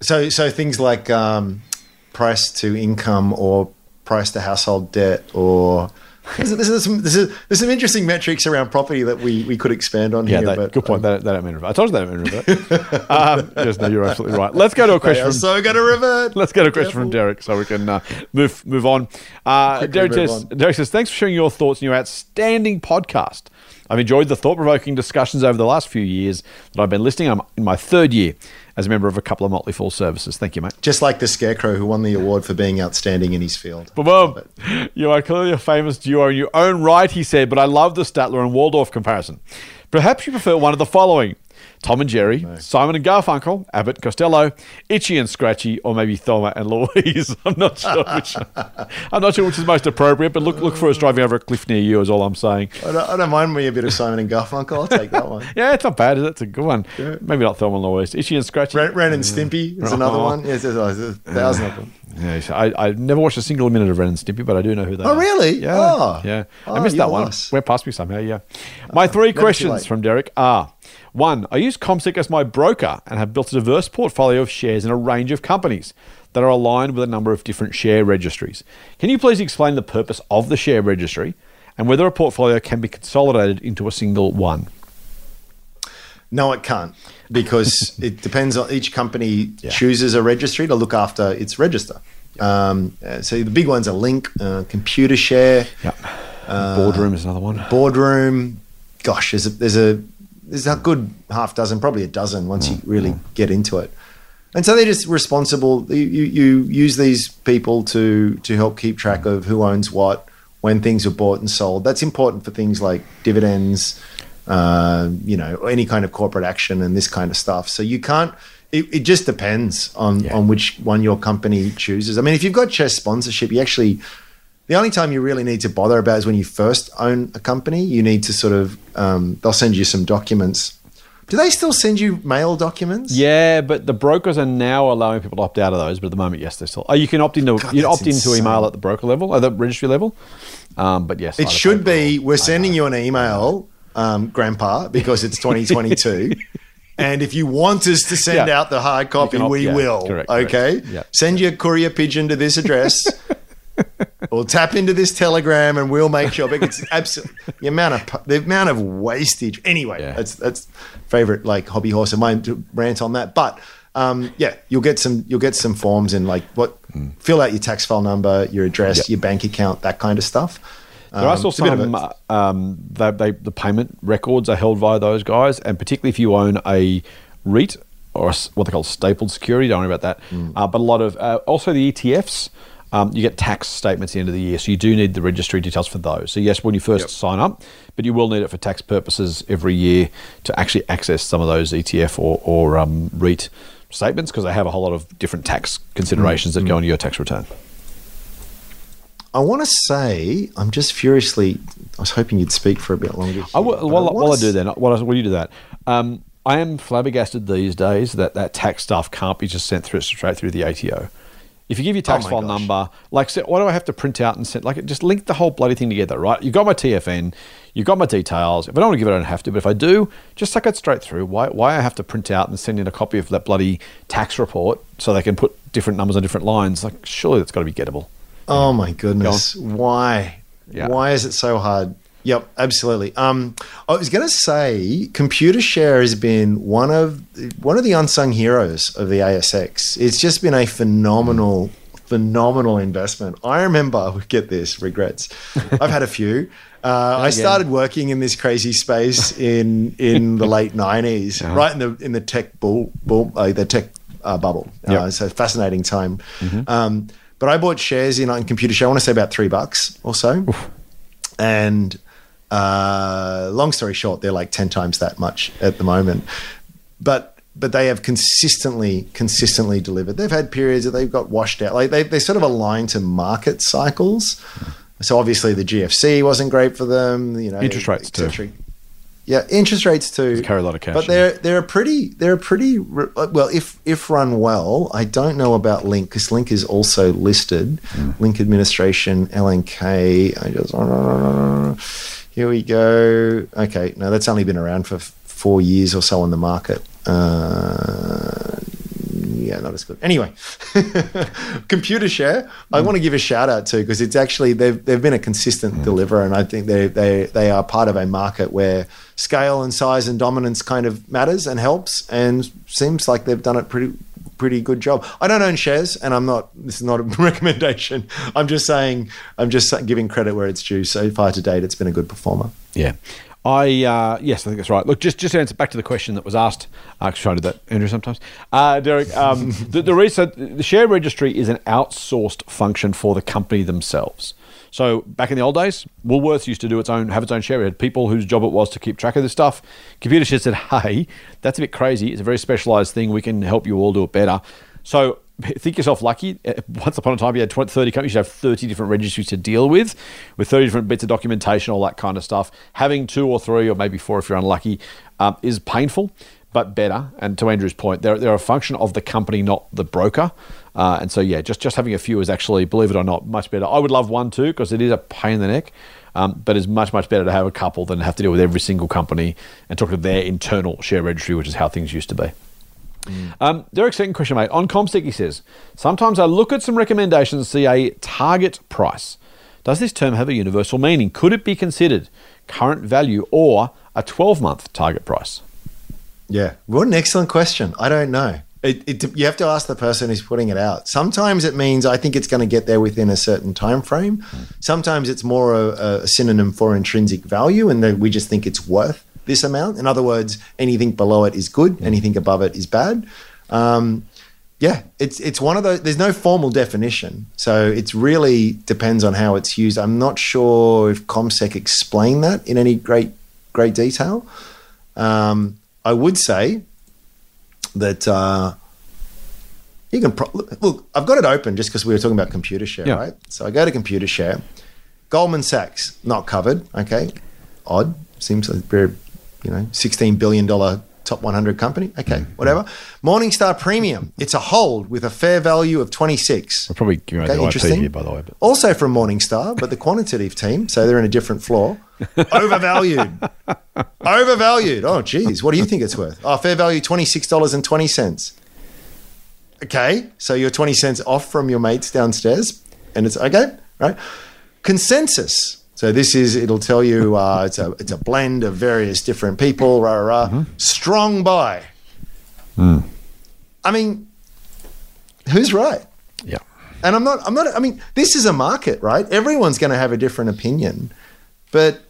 So, so things like um, price to income or price to household debt or there's, there's, some, there's, there's some interesting metrics around property that we, we could expand on Yeah, here. that, but, good point. um, That, that don't mean revert. I told you that don't mean revert. um, yes, no, you're absolutely right. Let's go to a they question are from so going to revert. Let's get a question from Derek so we can uh, move move on. Uh, Derek, move says, on. Derek says, Thanks for sharing your thoughts and your outstanding podcast. I've enjoyed the thought provoking discussions over the last few years that I've been listening. I'm in my third year as a member of a couple of Motley Fool services. Thank you, mate. Just like the Scarecrow who won the award for being outstanding in his field. Boom. You are clearly a famous duo in your own right, he said, but I love the Statler and Waldorf comparison. Perhaps you prefer one of the following Tom and Jerry, Simon and Garfunkel, Abbott and Costello, Itchy and Scratchy, or maybe Thelma and Louise. I'm not sure which. I'm not sure which is most appropriate, but look look for us driving over a cliff near you. Is all I'm saying. I don't, I don't mind me a bit of Simon and Garfunkel. I'll take that one. Yeah, it's not bad. It's a good one. Maybe not Thelma and Louise. Itchy and Scratchy. Ren, Ren and Stimpy is another Oh. one. Yes, there's, a thousand of them. Yeah, I, I never watched a single minute of Ren and Stimpy, but I do know who they Oh, are. really? Yeah. Oh. Yeah. I Oh, missed that one. lost. Went past me somehow, yeah. Uh, My three questions from Derek are one, I use CommSec as my broker and have built a diverse portfolio of shares in a range of companies that are aligned with a number of different share registries. Can you please explain the purpose of the share registry and whether a portfolio can be consolidated into a single one? No, it can't because it depends on each company chooses a registry to look after its register. Um, uh, so the big ones are Link, uh, Computershare, Yeah. Boardroom is another one. Boardroom. Gosh, there's a, there's a there's a good half dozen, probably a dozen once you really get into it. And so they're just responsible. You, you, use these people to to help keep track of who owns what, when things are bought and sold. That's important for things like dividends, uh, you know, any kind of corporate action and this kind of stuff. So you can't. It, it just depends on Yeah. on which one your company chooses. I mean, if you've got CHESS sponsorship, you actually the only time you really need to bother about is when you first own a company. You need to sort of um, they'll send you some documents. Do they still send you mail documents? Yeah, but the brokers are now allowing people to opt out of those. But at the moment, yes, they're still. Oh, you can opt into God, you opt into email at the broker level, at the registry level. Um, but yes, It should be. or- We're sending you an email, um, Grandpa, because it's 2022. and if you want us to send Yeah. out the hard copy, opt- we yeah, will. correct, correct. okay. Yeah. Send your courier pigeon to this address. or tap into this telegram and we'll make sure because it's absolutely the amount of the amount of wastage anyway Yeah. that's that's favorite like hobby horse of mine to rant on that but um, yeah you'll get some you'll get some forms and like what Hmm. fill out your tax file number your address Yep. your bank account that kind of stuff There are still of some. uh, um, they, they, the payment records are held via those guys, and particularly if you own a REIT or a what they call stapled security, don't worry about that. Mm. Uh, but a lot of uh, also the ETFs. Um, you get tax statements at the end of the year, so you do need the registry details for those. So yes, when you first Yep. sign up, but you will need it for tax purposes every year to actually access some of those ETF or, or um, REIT statements because they have a whole lot of different tax considerations Mm. that go into your tax return. I want to say I'm just furiously I was hoping you'd speak for a bit longer I here, will, while, wanna while I do that, while, I, while you do that, um, I am flabbergasted these days that that tax stuff can't be just sent through straight through the ATO. If you give your oh tax Oh file gosh. number, like, say, why do I have to print out and send? Like, just link the whole bloody thing together, right? You got my TFN, you got my details. If I don't want to give it, I don't have to. But if I do, just suck it straight through. Why? Why I have to print out and send in a copy of that bloody tax report so they can put different numbers on different lines? Like, surely that's got to be gettable. Oh my goodness! Why? Yeah. Why is it so hard? Yep, absolutely. Um, I was going to say, Computershare has been one of one of the unsung heroes of the ASX. It's just been a phenomenal phenomenal investment. I remember, get this, regrets. I've had a few. Uh, I started working in this crazy space in in the late 90s, Uh-huh. right in the in the tech bull, bull uh, the tech uh, bubble. Uh, Yep. it's a fascinating time. Mm-hmm. Um, but I bought shares in on Computershare. I want to say about three bucks or so, and uh, long story short, they're like ten times that much at the moment. But but they have consistently consistently delivered. They've had periods that they've got washed out. Like they they sort of align to market cycles. So obviously the GFC wasn't great for them. You know, Interest rates too. Yeah, interest rates too. carry a lot of cash, But they're they're a pretty they're a pretty well if if run well. I don't know about Link because Link is also listed. Hmm. Link administration LNK. I just here we go. Okay, no, that's only been around for f- four years or so on the market. Uh, yeah, not as good. Anyway, Computershare. I want to give a shout out to because it's actually they've they've been a consistent deliverer, and I think they they they are part of a market where scale and size and dominance kind of matters and helps, and seems like they've done it pretty pretty good job. I don't own shares, and I'm not. This is not a recommendation. I'm just saying. I'm just giving credit where it's due. So far to date, it's been a good performer. Yeah. I uh, yes, I think that's right. Look, just just to answer back to the question that was asked. I try to do that, Andrew, sometimes. Uh, Derek, um, the the, re- so the share registry is an outsourced function for the company themselves. So back in the old days, Woolworths used to do its own, have its own share. It had people whose job it was to keep track of this stuff. Computershare said, "Hey, that's a bit crazy. It's a very specialized thing. We can help you all do it better." So think yourself lucky. Uh, Once upon a time, you had 20, 30 companies, you have 30 different registries to deal with, with 30 different bits of documentation, all that kind of stuff. Having two or three, or maybe four if you're unlucky, um, is painful, but better. And to Andrew's point, they're, they're a function of the company, not the broker. Uh, and so, yeah, just, just having a few is actually, believe it or not, much better. I would love one too, because it is a pain in the neck. Um, but it's much, much better to have a couple than have to deal with every single company and talk to their internal share registry, which is how things used to be. Um, Derek's second question, mate. On CommSec, he says, Sometimes I look at some recommendations and see a target price. Does this term have a universal meaning? Could it be considered current value or a 12 month target price? Yeah, what an excellent question. I don't know. It, it, you have to ask the person who's putting it out. Sometimes it means I think it's going to get there within a certain time frame. Sometimes it's more a, a synonym for intrinsic value, and then we just think it's worth this amount. In other words, anything below it is good, anything above it is bad. Um, yeah, it's it's one of those. There's no formal definition, so it really depends on how it's used. I'm not sure if CommSec explained that in any great great detail. Um, I would say that uh, you can pro- look. I've got it open just because we were talking about Computershare, Yeah. right? So I go to Computershare. Goldman Sachs not covered. Okay, odd. Seems like very, you know, sixteen billion dollar top one hundred company. Okay, mm-hmm. whatever. Morningstar Premium. It's a hold with a fair value of twenty six. We're probably giving away Okay, the interesting. here, by the way. But Also from Morningstar, but the quantitative team, so they're in a different floor. Overvalued. Overvalued. Oh, geez. What do you think it's worth? Oh, fair value $26.20. Okay. So you're 20 cents off from your mates downstairs. And it's okay, right? Consensus. So this is, it'll tell you uh, it's, a, it's a blend of various different people, rah, rah, rah. Mm-hmm. Strong buy. Mm. I mean, who's right? yeah. And I'm not, I'm not, I mean, this is a market, right? Everyone's going to have a different opinion. But,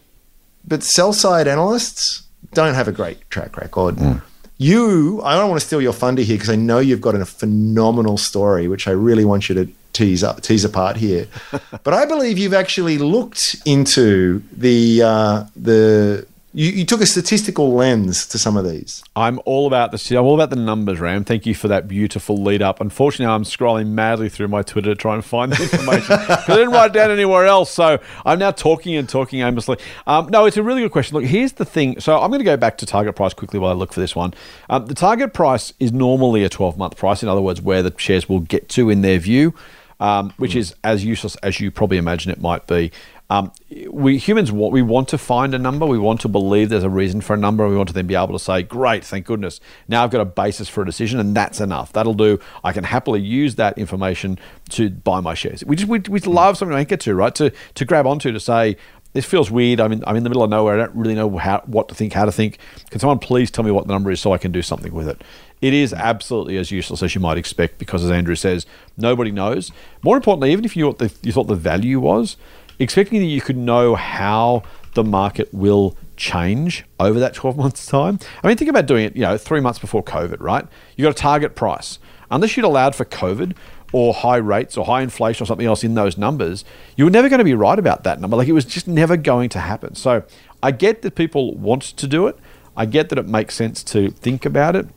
but sell side analysts don't have a great track record. Mm. You, I don't want to steal your thunder here because I know you've got a phenomenal story, which I really want you to tease up, tease apart here. but I believe you've actually looked into the, uh, the, you, you took a statistical lens to some of these. I'm all about the I'm all about the numbers, Ram. Thank you for that beautiful lead up. Unfortunately, I'm scrolling madly through my Twitter to try and find the information because I didn't write it down anywhere else. So I'm now talking and talking aimlessly. Um, no, it's a really good question. Look, here's the thing. So I'm going to go back to target price quickly while I look for this one. Um, the target price is normally a 12 month price. In other words, where the shares will get to in their view, um, which is as useless as you probably imagine it might be. Um, we humans want we want to find a number. We want to believe there's a reason for a number. We want to then be able to say, "Great, thank goodness." Now I've got a basis for a decision, and that's enough. That'll do. I can happily use that information to buy my shares. We just we, we love something to anchor to, right? To to grab onto to say, this feels weird. I'm in, I'm in the middle of nowhere. I don't really know how, what to think, how to think. Can someone please tell me what the number is so I can do something with it? It is absolutely as useless as you might expect because, as Andrew says, nobody knows. More importantly, even if you thought the, you thought the value was, expecting that you could know how the market will change over that 12 months time. I mean, think about doing it, you know, three months before COVID, right? You got a target price. Unless you'd allowed for COVID, or high rates or high inflation or something else in those numbers, you were never going to be right about that number. Like it was just never going to happen. So I get that people want to do it. I get that it makes sense to think about it.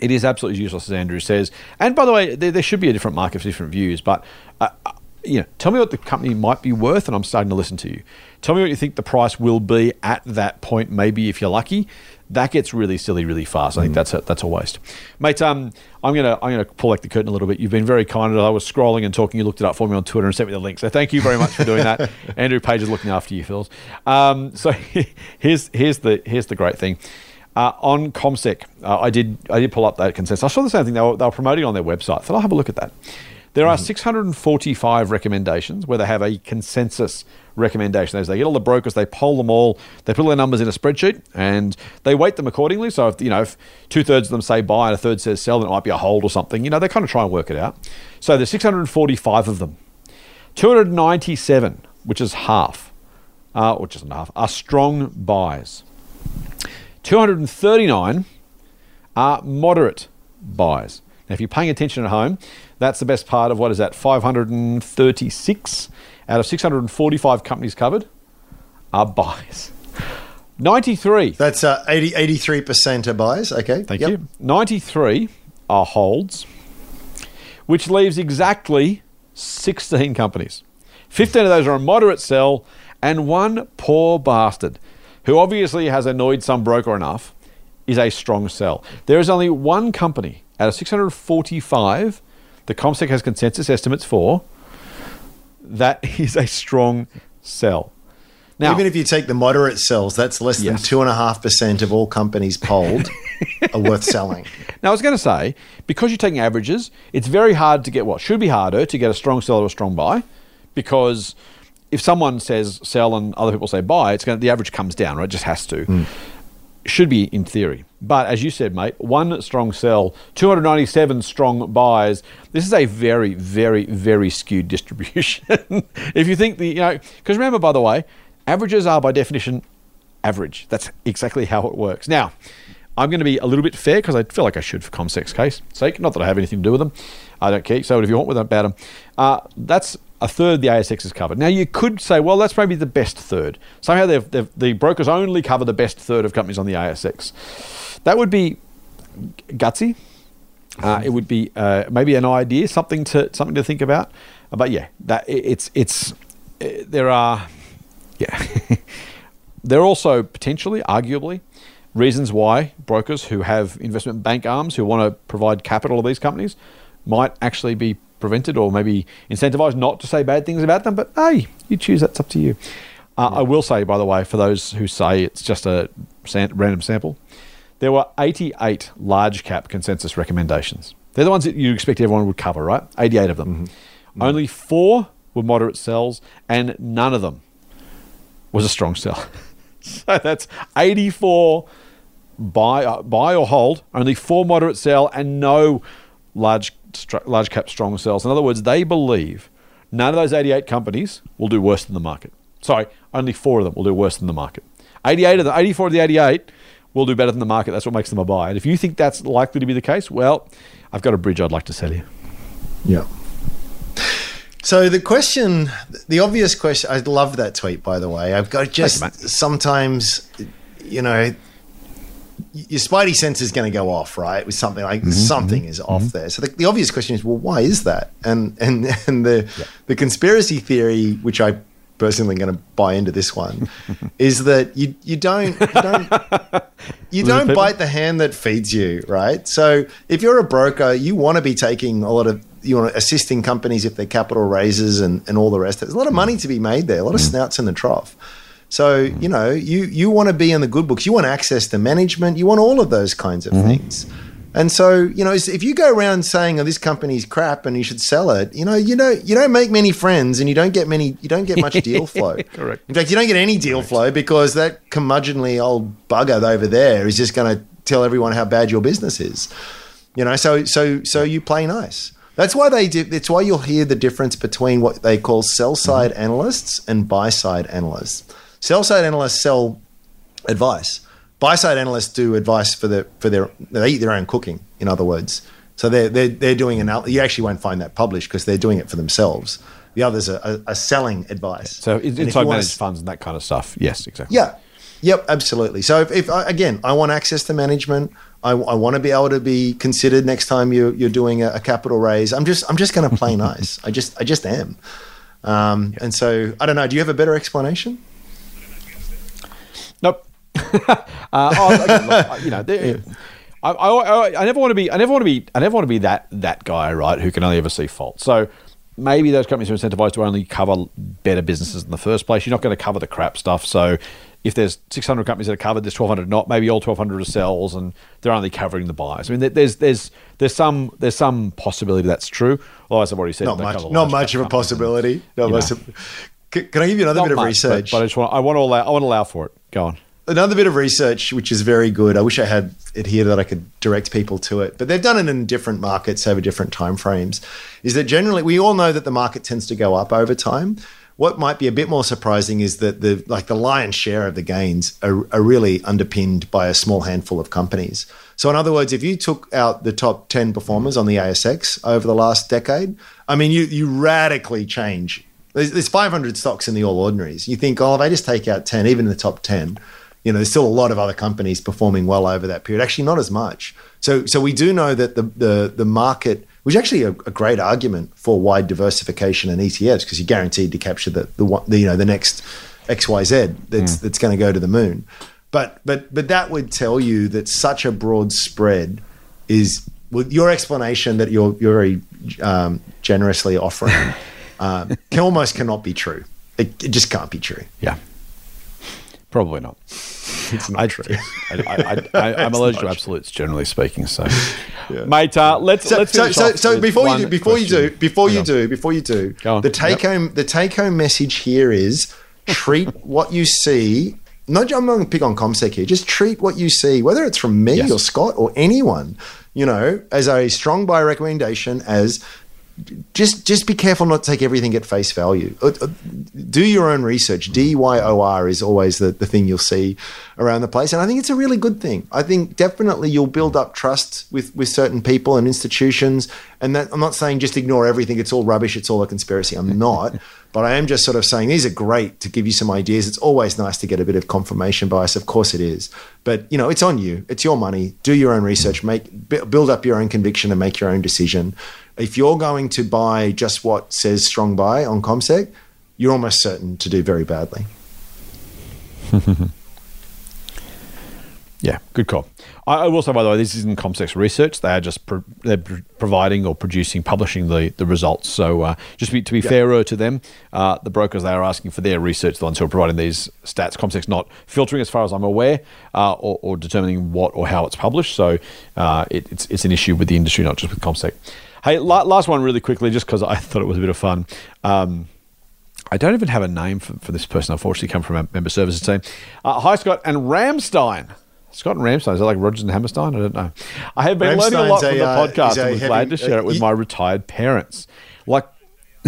It is absolutely useless, as Andrew says. And by the way, there, there should be a different market for different views. But uh, you know, tell me what the company might be worth, and I'm starting to listen to you. Tell me what you think the price will be at that point. Maybe if you're lucky, that gets really silly really fast. I think mm. that's a, that's a waste, mate. Um, I'm gonna I'm gonna pull back the curtain a little bit. You've been very kind. I was scrolling and talking. You looked it up for me on Twitter and sent me the link. So thank you very much for doing that. Andrew Page is looking after you, Phils. Um, so here's here's the here's the great thing. Uh, on CommSec, uh, I did I did pull up that consensus. I saw the same thing they were, they were promoting on their website. So I'll have a look at that. There are mm-hmm. 645 recommendations where they have a consensus recommendation. As they get all the brokers, they poll them all, they put all their numbers in a spreadsheet, and they weight them accordingly. So if you know if two thirds of them say buy and a third says sell, then it might be a hold or something. You know they kind of try and work it out. So there's 645 of them. 297, which is half, uh, which is half, are strong buys. 239 are moderate buys. Now, if you're paying attention at home, that's the best part of what is that, 536 out of 645 companies covered are buys. 93. That's uh, 80, 83% are buys. Okay. Thank yep. you. 93 are holds, which leaves exactly 16 companies. 15 of those are a moderate sell, and one poor bastard who obviously has annoyed some broker enough is a strong sell. There is only one company out of 645 the CommSec has consensus estimates for that is a strong sell. Now, even if you take the moderate sells, that's less yes. than two and a half percent of all companies polled are worth selling. Now, I was going to say because you're taking averages, it's very hard to get what should be harder to get a strong sell or a strong buy, because if someone says sell and other people say buy, it's going to, the average comes down, right? It just has to. Mm. Should be in theory. But as you said, mate, one strong sell, 297 strong buys. This is a very, very, very skewed distribution. if you think the, you know, because remember, by the way, averages are by definition average. That's exactly how it works. Now, I'm going to be a little bit fair because I feel like I should for CommSec's case sake. Not that I have anything to do with them. I don't care. So if you want with about them, uh, that's a third the ASX is covered. Now you could say, well, that's maybe the best third. Somehow they've, they've, the brokers only cover the best third of companies on the ASX. That would be gutsy. Uh, it would be uh, maybe an idea, something to something to think about. But yeah, that it's it's uh, there are yeah there are also potentially, arguably, reasons why brokers who have investment bank arms who want to provide capital to these companies might actually be prevented or maybe incentivized not to say bad things about them. But hey, you choose. That's up to you. Uh, I will say, by the way, for those who say it's just a random sample, there were 88 large cap consensus recommendations. They're the ones that you expect everyone would cover, right? 88 of them. Mm-hmm. Mm-hmm. Only four were moderate sells, and none of them was a strong sell. so that's 84 buy, uh, buy or hold, only four moderate sell, and no large, large cap strong sells. In other words, they believe none of those 88 companies will do worse than the market. Sorry, only four of them will do worse than the market. 88 of the 84 of the 88 will do better than the market. That's what makes them a buy. And if you think that's likely to be the case, well, I've got a bridge I'd like to sell you. Yeah. So the question, the obvious question, I love that tweet by the way. I've got just you, sometimes, you know, your spidey sense is going to go off, right? With something like mm-hmm, something mm-hmm, is off mm-hmm. there. So the, the, obvious question is, well, why is that? And and and the yeah. the conspiracy theory, which I personally going to buy into this one is that you you don't you don't, you don't bite the hand that feeds you, right? So if you're a broker, you want to be taking a lot of you want to assisting companies if they're capital raises and, and all the rest. There's a lot of money to be made there, a lot of mm. snouts in the trough. So you know you you want to be in the good books. You want access to management. You want all of those kinds of mm-hmm. things. And so, you know, if you go around saying, "Oh, this company's crap and you should sell it," you know, you know, you don't make many friends and you don't get many, you don't get much deal flow. Correct. In fact, you don't get any deal flow because that curmudgeonly old bugger over there is just going to tell everyone how bad your business is. You know, so so so you play nice. That's why they do. It's why you'll hear the difference between what they call sell side mm-hmm. analysts and buy side analysts. Sell side analysts sell advice buy side analysts do advice for the for their they eat their own cooking. In other words, so they're they're, they're doing an you actually won't find that published because they're doing it for themselves. The others are, are, are selling advice. So it's inside managed funds and that kind of stuff. Yes, exactly. Yeah. Yep, absolutely. So if, if again, I want access to management. I, I, want to be able to be considered next time you're, you're doing a, a capital raise. I'm just I'm just going to play nice. I just I just am. Um, And so I don't know. Do you have a better explanation? Nope. uh, oh, look, you know, I, I, I, never want to be, I never want to be, I never want to be that that guy, right? Who can only ever see fault. So maybe those companies are incentivized to only cover better businesses in the first place. You're not going to cover the crap stuff. So if there's 600 companies that are covered, there's 1,200 not. Maybe all 1,200 are sells, and they're only covering the buys. I mean, there's there's there's some there's some possibility that's true. Otherwise, I've already said not much, not much of a possibility. Not much of, can, can I give you another bit much, of research? But, but I just want I want to allow I want to allow for it. Go on another bit of research which is very good. I wish I had it here that I could direct people to it, but they've done it in different markets over different time frames. Is that generally we all know that the market tends to go up over time. What might be a bit more surprising is that the like the lion's share of the gains are, are really underpinned by a small handful of companies. So in other words, if you took out the top 10 performers on the ASX over the last decade, I mean you you radically change there's, there's 500 stocks in the all ordinaries. You think, oh, if I just take out 10, even in the top 10, you know, there's still a lot of other companies performing well over that period. Actually, not as much. So, so we do know that the the, the market, which is actually a, a great argument for wide diversification and ETFs, because you're guaranteed to capture the, the, the you know the next X Y Z that's mm. that's going to go to the moon. But but but that would tell you that such a broad spread is with your explanation that you're you're very um, generously offering um, can almost cannot be true. It, it just can't be true. Yeah. Probably not. It's not I, true. I, am allergic to absolutes, generally speaking. So, yeah. mate, uh, let's so, let's so, so, so before you do, before question. you do, before you do, before you do, the take yep. home the take home message here is treat what you see. no, I'm not going to pick on CommSec here. Just treat what you see, whether it's from me yes. or Scott or anyone, you know, as a strong buy recommendation, as just just be careful not to take everything at face value. Uh, uh, do your own research. DYOR is always the, the thing you'll see around the place. And I think it's a really good thing. I think definitely you'll build up trust with, with certain people and institutions. And that I'm not saying just ignore everything, it's all rubbish, it's all a conspiracy. I'm not. but I am just sort of saying these are great to give you some ideas. It's always nice to get a bit of confirmation bias. Of course it is. But you know, it's on you. It's your money. Do your own research, make build up your own conviction and make your own decision if you're going to buy just what says strong buy on CommSec, you're almost certain to do very badly. yeah, good call. I, will say, by the way, this isn't CommSec's research. They are just pro- they're pr- providing or producing, publishing the, the results. So uh, just be, to be fairer to them, uh, the brokers they are asking for their research, the ones who are providing these stats. CommSec's not filtering, as far as I'm aware, uh, or, or, determining what or how it's published. So uh, it, it's it's an issue with the industry, not just with CommSec. Hey, last one really quickly, just because I thought it was a bit of fun. Um, I don't even have a name for, for this person, unfortunately, come from a member services team. Uh, hi, Scott and Ramstein. Scott and Ramstein, is that like Rodgers and Hammerstein? I don't know. I have been learning a lot from the uh, podcast and was glad to share it with uh, my retired parents. Like,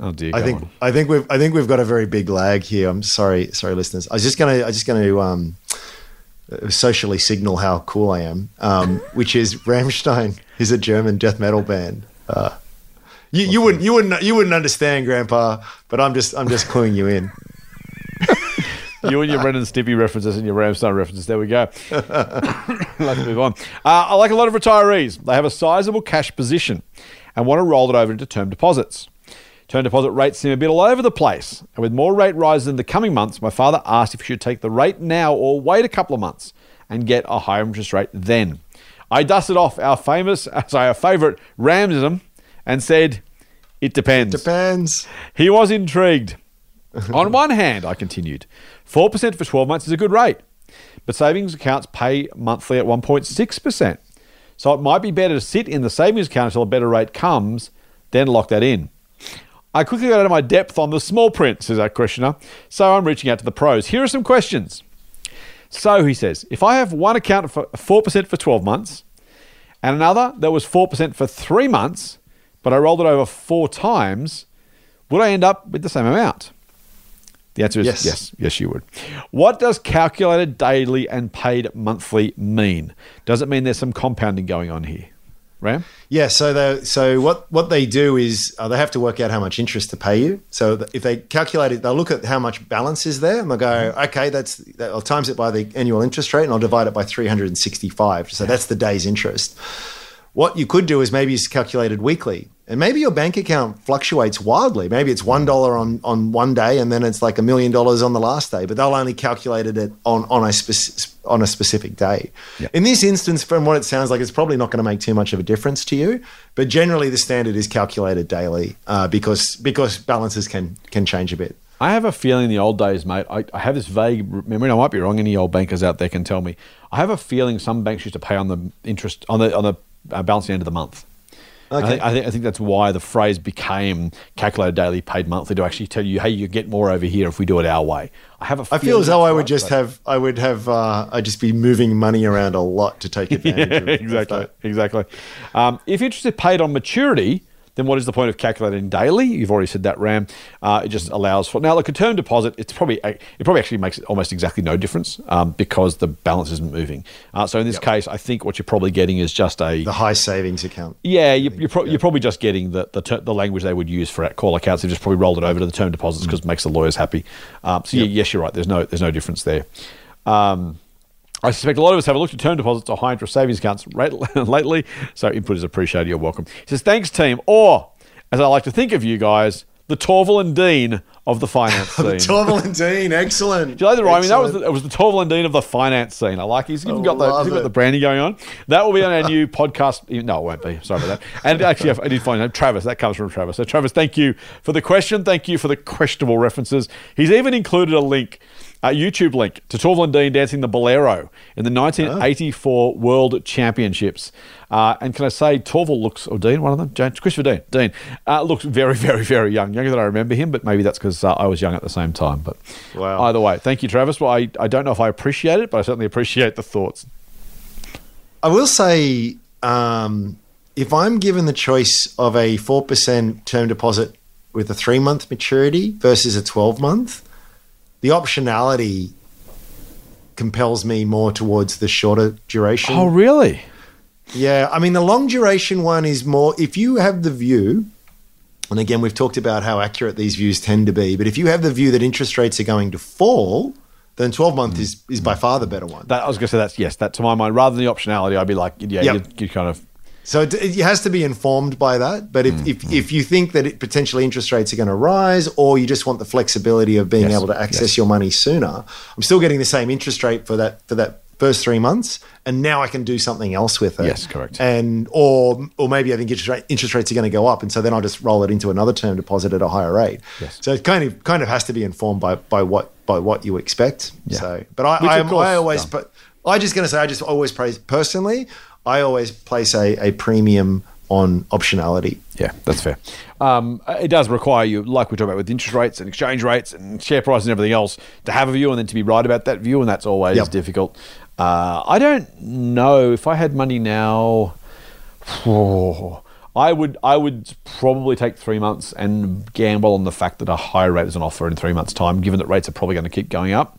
oh dear. I think on. I think we've I think we've got a very big lag here. I'm sorry, sorry, listeners. I was just gonna I was just gonna um, socially signal how cool I am, um, which is Rammstein is a German death metal band. Uh, you, you wouldn't you wouldn't you wouldn't understand, Grandpa, but I'm just I'm just cluing you in. you and your Ren and Stimpy references and your Ramstein references. There we go. Let's move on. Uh, I like a lot of retirees. They have a sizable cash position and want to roll it over into term deposits. Term deposit rates seem a bit all over the place. And with more rate rises in the coming months, my father asked if he should take the rate now or wait a couple of months and get a higher interest rate then. I dusted off our famous, sorry, our favourite Ramsism and said, it depends. Depends. He was intrigued. On one hand, I continued, 4% for 12 months is a good rate. but savings accounts pay monthly at 1.6%. So it might be better to sit in the savings account until a better rate comes, then lock that in. I quickly got out of my depth on the small print, says our questioner, so I'm reaching out to the pros. Here are some questions. So he says, if I have one account for 4% for 12 months and another that was 4% for three months, but I rolled it over four times, would I end up with the same amount? The answer is yes. Yes, yes, you would. What does calculated daily and paid monthly mean? Does it mean there's some compounding going on here? Ram? Yeah, so they so what what they do is uh, they have to work out how much interest to pay you. So if they calculate it, they'll look at how much balance is there, and they'll go, okay, that's that, I'll times it by the annual interest rate, and I'll divide it by 365. So that's the day's interest. What you could do is maybe it's calculated weekly. And maybe your bank account fluctuates wildly. Maybe it's one dollar on, on one day, and then it's like a million dollars on the last day. But they'll only calculate it on on a specific on a specific day. Yep. In this instance, from what it sounds like, it's probably not going to make too much of a difference to you. But generally, the standard is calculated daily uh, because because balances can can change a bit. I have a feeling the old days, mate. I, I have this vague memory. and I might be wrong. Any old bankers out there can tell me. I have a feeling some banks used to pay on the interest on the on the uh, balancing end of the month. Okay. I think, I think, I think that's why the phrase became calculated daily, paid monthly to actually tell you, hey, you get more over here if we do it our way. I have a. I feel as though I would just have, I would have, uh, I'd just be moving money around a lot to take advantage. yeah, of, exactly, of exactly. Um, if interest is paid on maturity, then what is the point of calculating daily? You've already said that, Ram. Uh, it just allows for now. Like a term deposit, it's probably it probably actually makes almost exactly no difference um, because the balance isn't moving. Uh, so in this yep. case, I think what you're probably getting is just a the high savings account. Yeah, you, are pro- you're probably just getting the the, ter- the, language they would use for call accounts. They've just probably rolled it over to the term deposits because mm. it makes the lawyers happy. Um, so yep. yeah, yes, you're right. There's no there's no difference there. Um, I suspect a lot of us have looked at term deposits or high interest savings accounts lately, so input is appreciated. You're welcome. He says, thanks, team. Or as I like to think of you guys, the Torvill and Dean of the finance scene. the Torvill and Dean, excellent. Do you like the rhyming? That was the, it was the Torvill and Dean of the finance scene. I like. He's even got the he's got the branding going on. That will be on our new podcast. No, it won't be. Sorry about that. And actually, I did find out Travis. That comes from Travis. So Travis, thank you for the question. Thank you for the questionable references. He's even included a link uh, YouTube link to Torvill and Dean dancing the bolero in the 1984 oh. World Championships. Uh, and can I say, Torvill looks, or Dean, one of them, Jayne, Christopher Dean, Dean, uh, looks very, very, very young, younger than I remember him, but maybe that's because uh, I was young at the same time. But wow. either way, thank you, Travis. Well, I, I don't know if I appreciate it, but I certainly appreciate the thoughts. I will say, um, if I'm given the choice of a 4% term deposit with a three month maturity versus a 12 month, the optionality compels me more towards the shorter duration. Oh, really? Yeah. I mean, the long duration one is more if you have the view, and again, we've talked about how accurate these views tend to be, but if you have the view that interest rates are going to fall, then 12 month mm. is, is by far the better one. That, I was going to say that's yes, that to my mind, rather than the optionality, I'd be like, yeah, yep. you kind of so it, it, has to be informed by that. But if, mm, if, mm. if, you think that it, potentially interest rates are going to rise, or you just want the flexibility of being yes, able to access yes. your money sooner, I'm still getting the same interest rate for that for that first three months, and now I can do something else with it. Yes, correct. And or or maybe I think interest, rate, interest rates are going to go up, and so then I'll just roll it into another term deposit at a higher rate. Yes. So it kind of kind of has to be informed by by what by what you expect. Yeah. So, but I I, I always but I just going to say I just always praise personally. I always place a, a premium on optionality. Yeah, that's fair. Um, it does require you, like we talked about with interest rates and exchange rates and share price and everything else, to have a view and then to be right about that view, and that's always yep. difficult. Uh, I don't know if I had money now. Oh, I would I would probably take three months and gamble on the fact that a higher rate is an offer in three months' time, given that rates are probably going to keep going up,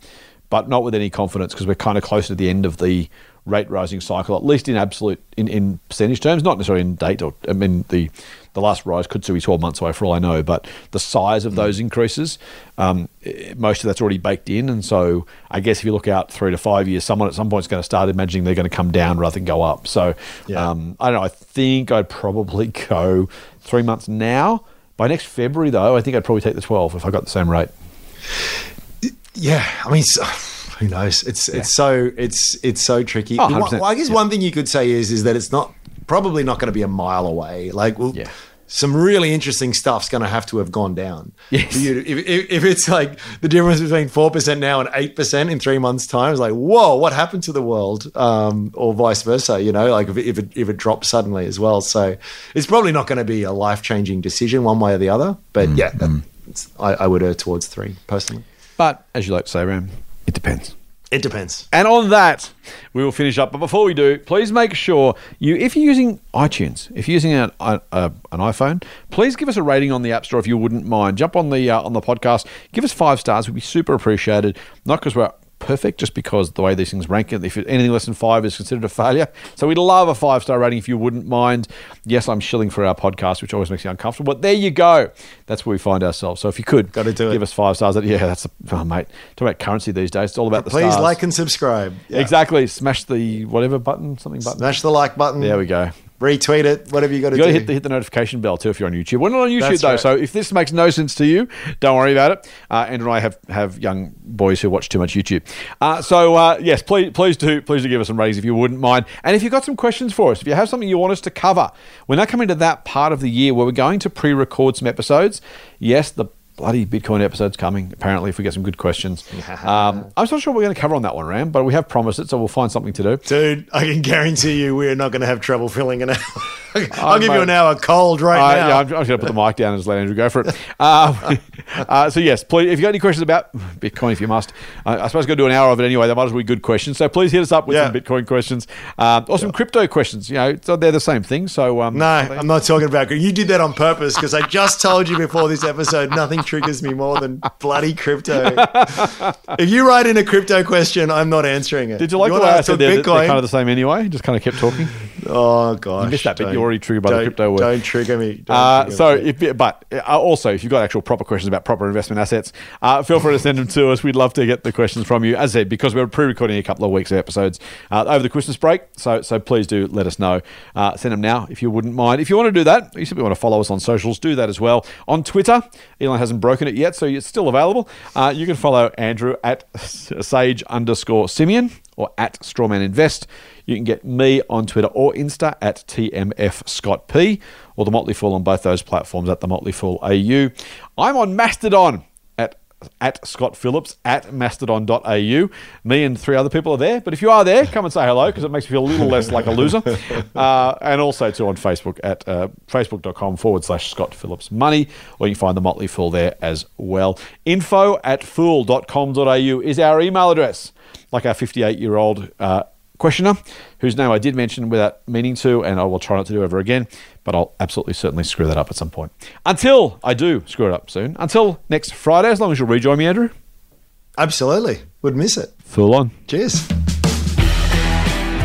but not with any confidence because we're kind of close to the end of the rate rising cycle, at least in absolute in, in percentage terms, not necessarily in date or I mean the the last rise could still be 12 months away for all I know, but the size of those increases, um, most of that's already baked in. And so I guess if you look out three to five years, someone at some point is going to start imagining they're going to come down rather than go up. So yeah. um, I don't know. I think I'd probably go three months now. By next February, though, I think I'd probably take the 12 if I got the same rate. Yeah. I mean, who knows? It's yeah. it's so it's it's so tricky. Oh, well, I guess yeah. one thing you could say is is that it's not probably not going to be a mile away. Like, well, yeah. some really interesting stuff's going to have to have gone down. Yes. For you to- if, if, if it's like the difference between 4% now and 8% in three months' time, is like, whoa, what happened to the world? Um, or vice versa, you know, like if it, if, it, if it drops suddenly as well. So it's probably not going to be a life changing decision one way or the other. But yeah, that, it's, I, I would err towards three personally. But as you like to say, Ram, it depends. It depends. And on that, we will finish up. But before we do, please make sure you, if you're using iTunes, if you're using an, a, a- an iPhone, please give us a rating on the App Store if you wouldn't mind. Jump on the uh, on the podcast, give us five stars. We'd be super appreciated. Not because we're perfect, just because the way these things rank, it. if anything less than five is considered a failure. So we'd love a five star rating if you wouldn't mind. Yes, I'm shilling for our podcast, which always makes me uncomfortable. But there you go. That's where we find ourselves. So if you could, Gotta do it. give us five stars. Yeah, that's a, oh, mate. Talk about currency these days. It's all about the Please stars. like and subscribe. Yeah. Exactly. Smash the whatever button, something button. Smash the like button. There we go. Retweet it, whatever you got to You got do. to hit the, hit the notification bell too if you're on YouTube. We're not on YouTube That's though, right. so if this makes no sense to you, don't worry about it. Uh, Andrew and I have, have young boys who watch too much YouTube. Uh, so uh, yes, please please do please do give us some ratings if you wouldn't mind. And if you've got some questions for us, if you have something you want us to cover, we're now coming to that part of the year where we're going to pre-record some episodes. Yes, the bloody Bitcoin episode's coming. Apparently, if we get some good questions, um, I'm not sure what we're going to cover on that one, Ram, but we have promised it, so we'll find something to do. Dude, I can guarantee you we're not going to have trouble filling an hour. I'll give you an hour cold right Uh, now. yeah, I'm, I'm just going to put the mic down and just let Andrew go for it. Uh, uh, so yes, please, if you've got any questions about Bitcoin, if you must, uh, I suppose I'm going to do an hour of it anyway. That might as well be good questions. So please hit us up with Yeah. some Bitcoin questions um, or some crypto questions. You know, they're the same thing. So um, no, I'm not talking about. You did that on purpose because I just told you before this episode nothing triggers me more than bloody crypto. if you write in a crypto question, I'm not answering it. Did you like the wanna way I said they're, they're Bitcoin? kind of the same anyway? Just kind of kept talking. oh gosh, You missed that bit. You're already triggered by the crypto word. Don't trigger me. Don't Uh, trigger so, me. if, but uh, also, if you've got actual proper questions about proper investment assets, uh, feel free to send them to us. We'd love to get the questions from you. As I said, because we're pre-recording a couple of weeks of episodes uh, over the Christmas break, so so please do let us know. Uh, send them now if you wouldn't mind. If you want to do that, you simply want to follow us on socials. Do that as well on Twitter. Elon hasn't broken it yet, so it's still available. Uh, you can follow Andrew at sage underscore simian or at Strawman Invest. You can get me on Twitter or Insta at TMF Scott P or the Motley Fool on both those platforms at the Motley Fool AU. I'm on Mastodon at Scott Phillips at mastodon.au. Me and three other people are there. But if you are there, come and say hello because it makes me feel a little less like a loser. Uh, and also too on Facebook at uh, facebook.com forward slash Scott Phillips Money, or you can find the Motley Fool there as well. Info at fool.com.au is our email address, like our 58 year old uh, questioner, whose name I did mention without meaning to, and I will try not to do ever again, but I'll absolutely certainly screw that up at some point. Until I do screw it up soon, until next Friday, as long as you'll rejoin me, Andrew. absolutely would miss it. Full on. Cheers.